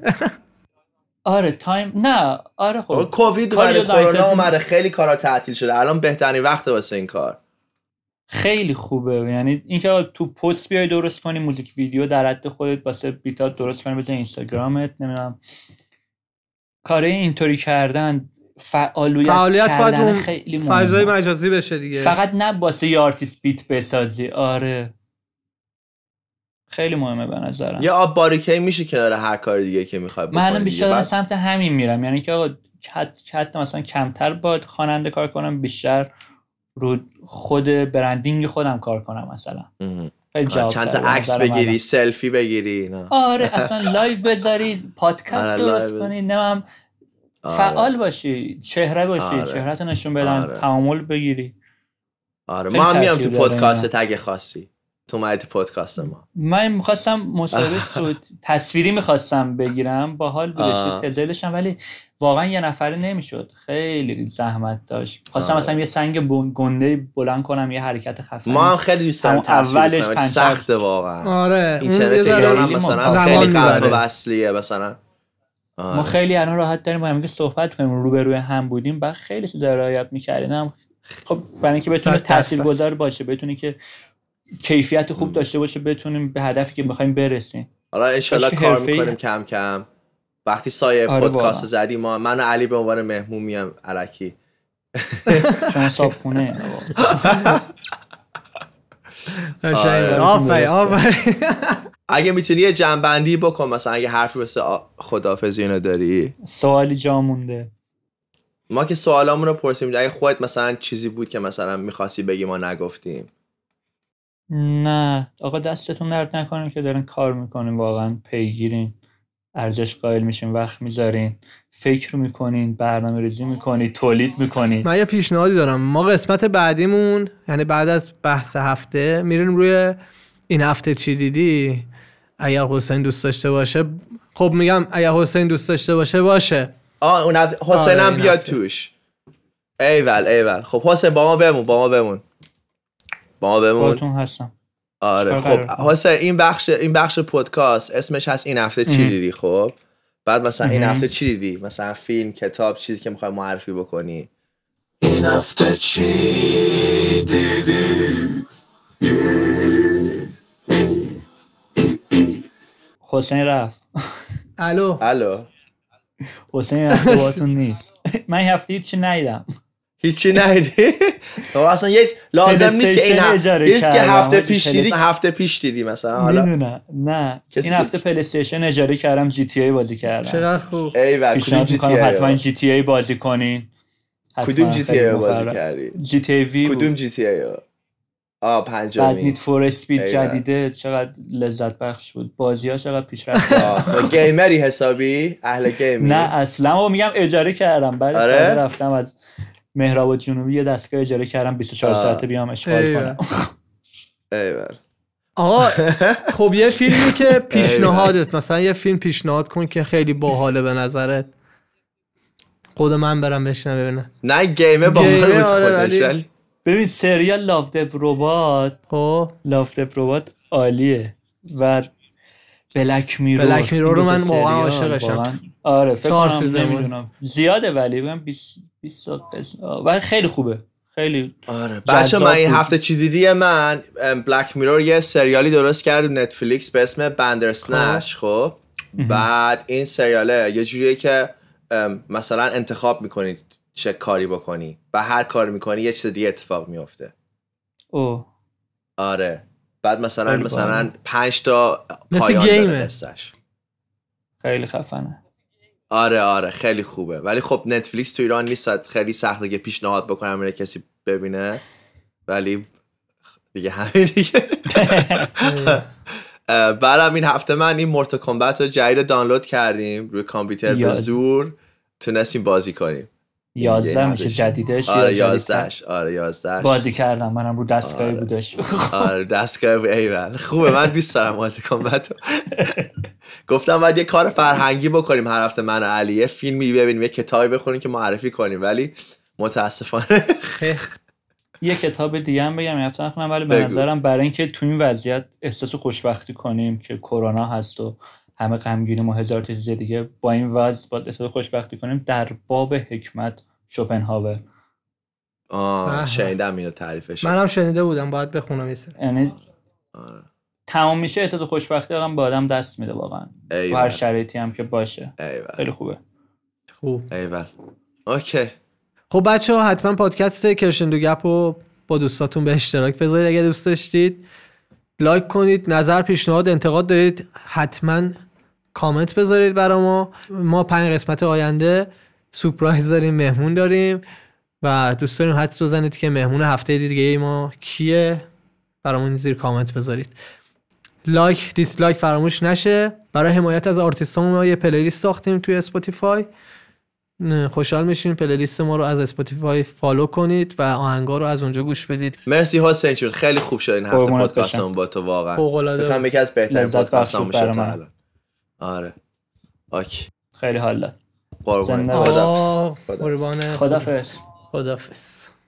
آره تایم نه آره خب. کووید کرونا اومده خیلی کارا تعطیل شده. الان بهترین وقت واسه این کار. خیلی خوبه. یعنی اینکه تو پست بیای درست کنی music video در حد خودت واسه beat ات درست کنی بزنی اینستاگرامت نمی‌دونم. کار اینطوری کردن فعالیت, فعالیت باید اون خیلی مهمه. فضای مجازی بشه دیگه. فقط نه واسه یه artist beat بسازی. آره. خیلی مهمه به نظرم. یه آب باریکه میشه کنار هر کار دیگه که می‌خوای من الان بکنی بیشتر دیگه. دارم بعد- سمت همین میرم. یعنی که آقا حت- حتی مثلا کمتر با خواننده کار کنم بیشتر رو خود branding خودم کار کنم مثلا. چند تا عکس. بگیری سلفی بگیری نه آره اصلا live بذاری پادکست درست. کنی نمیم آره. فعال باشی چهره باشی آره. چهرهتو نشون بدن آره. تعامل بگیری آره ما هم میام تو پادکست اینا. اگه خواستی تو اومدی پادکست ما. من می‌خواستم مصاحبه صوت تصویری می‌خواستم بگیرم. با حال بودش ولی واقعا یه نفره نمی‌شد. خیلی زحمت داشت. خواستم آره. مثلا یه سنگ گنده بلند کنم یه حرکت خفنی. ما هم خیلی دوست داریم اولش سخته واقعا. آره. اون اینترنت ایران هم مثلا خیلی قطع. وصلیه مثلا. آره. ما خیلی الان راحت داریم با هم صحبت کنیم. روبروی هم بودیم. بعد خیلی چیزا رعایت می‌کردیم. خب برای اینکه بتونه. تاثیرگذار باشه بتونه که کیفیت خوب داشته باشه بتونیم به هدفی که می‌خوایم برسیم. حالا انشالله کار. می‌کنیم کم کم. وقتی سایه آره پادکست. زدیم ما من و علی به عنوان مهمون میام علکی. شما صابخونه قشنگه. آره، آفرین درسته. آفرین. اگه می‌تونی یه جنبندی بکن مثلا اگه حرفی واسه آ- خداحافظی اینو داری. سوالی جا مونده. ما که سوالامون رو پرسیم اگه خودت مثلا چیزی بود که مثلا می‌خواستی بگی ما نگفتیم. نه. آقا دستتون درد نکنه که دارین کار می‌کنین. واقعا پیگیرین. ارزش قائل میشین. وقت می‌ذارین. فکر می‌کنین. برنامه ریزی می‌کنین تولید می‌کنین. من یه پیشنهادی دارم. ما قسمت بعدیمون یعنی بعد از بحث هفته میریم روی این هفته چی دیدی؟ اگر حسین دوست داشته باشه. خب میگم اگر حسین دوست داشته باشه باشه. آه اون حسین آره، هم این بیاد. توش. ایول ایول. خب حسین با ما بمون با ما بمون. با ما بمون هستم. آره خب؟ حسین این بخش این بخش پادکست اسمش هست این هفته چی. دیدی خب؟ بعد مثلا این. هفته چی دیدی؟ مثلا فیلم کتاب چیزی که می‌خوای معرفی بکنی. این هفته چی دیدی؟ حسین رفت. الو. الو. حسین هفته نیست. من این هفته هیچی ندیدم. هیچی ندیدی؟ خب اصلا یه لازم نیست که این هفته نیست که. هفته پیش دیدی هفته پیش دیدی مثلا حالا می‌دونم. نه. کسی این هفته پلی استیشن اجاره کردم جی تی ای بازی کردم. چقدر خوب. ایول کدوم پیشنهاد جی می‌کنم تی حتما ای جی تی ای بازی کنین. حتما. کدوم جی تی ای بازی. کردی؟ جی تی ای وی کدوم. جی تی ای بعد پنجمی نیت فور اسپید. جدیده چقدر لذت بخش بود. بازی ها چقدر پیشرفت خب گیمری حسابی؟ اهل گیمی؟ نه اصلا. بابا میگم اجاره کردم. بعد آره؟ رفتم از مهراب جنوبی یه دستگاه اجاره کردم 24 آه. ساعته بیام اشغال. کنم. ایول آقا خب یه فیلمی که پیشنهادت مثلا یه فیلم پیشنهاد کن که خیلی باحاله به نظرت. خود من برم بشنم ببینم. نه گیمه با گیمه، آره، ببین سریال لاف دپ ربات خب. لاف دپ ربات عالیه. و بلک میرور بلک میرور رو من واقعا عاشقشم. آره فکر کنم. نمی‌دونم. زیاده ولی بگم 20 20 قسم ولی خیلی خوبه. خیلی آره. بچه من این. هفته چی دیدی من؟ بلک میرور یه سریالی درست کرد نتفلیکس به اسم بندرسنش خب. بعد این سریاله یه جوریه که مثلا انتخاب می‌کنی چه کاری بکنی و هر کاری می‌کنی یه چیز دیگه اتفاق میفته او آره. بعد مثلا مثلا. پنج تا پایان. داره. خیلی خفنه. آره آره خیلی خوبه. ولی خب نتفلیکس تو ایران نیست خیلی سخته که پیشنهاد بکنم اینه کسی ببینه. ولی دیگه همین دیگه. اه، بعدم این هفته من این مورتا کامبت رو جدید دانلود کردیم. روی کامپیوتر به. زور. تونستیم بازی کنیم. یازده یه میشه هفتهش. جدیدش آره جدیدتر؟ یازدهش آره یازدهش بازی کردم منم رو دستگاهی آره. بودش آره دستگاه ایول خوبه من دوست دارم مورتا کامبت رو گفتم باید یه کار فرهنگی بکنیم هر هفته من و علی یه فیلمی ببینیم یه کتابی بخونیم که معرفی کنیم ولی متاسفانه یه کتاب دیگه هم بگم هفته نخونم ولی به. نظرم برای اینکه تو این وضعیت احساس خوشبختی کنیم که کرونا هست و همه غمگینیم و هزار چیز دیگه. با این وضع باید احساس خوشبختی کنیم. در باب حکمت شوپنهاور. آه. شنیدم اینو تعریفش. منم شنیده بودم باید بخونم یه سری. یعنی آره. تمام میشه احساس خوشبختی آدم به آدم دست میده واقعا. هر شرایطی هم که باشه. ایول. خیلی خوبه. خوب. ایول. اوکی. خب بچه ها حتما پادکست کرشندو گپ رو با دوستاتون به اشتراک بذارید اگه دوست داشتید. لایک کنید نظر پیشنهاد انتقاد دارید حتما کامنت بذارید برا ما. ما پنج قسمت آینده سورپرایز داریم مهمون داریم و دوست داریم حدس بزنید که مهمون هفته دیگه ما کیه. برامون زیر کامنت بذارید. like dislike فراموش نشه. برای حمایت از آرتیستامون ما یه playlist ساختیم توی اسپاتیفای. خوشحال میشیم playlist ما رو از اسپاتیفای follow کنید و آهنگا رو از اونجا گوش بدید. مرسی حسین چون خیلی خوب شد این هفته پادکستمون با تو واقعا. فوق‌العاده بکنم یکی از بهترین بخشید میشه تا برای. الان. آره. اوکی. خیلی حال داد. قربونت. زنده خداحافظ.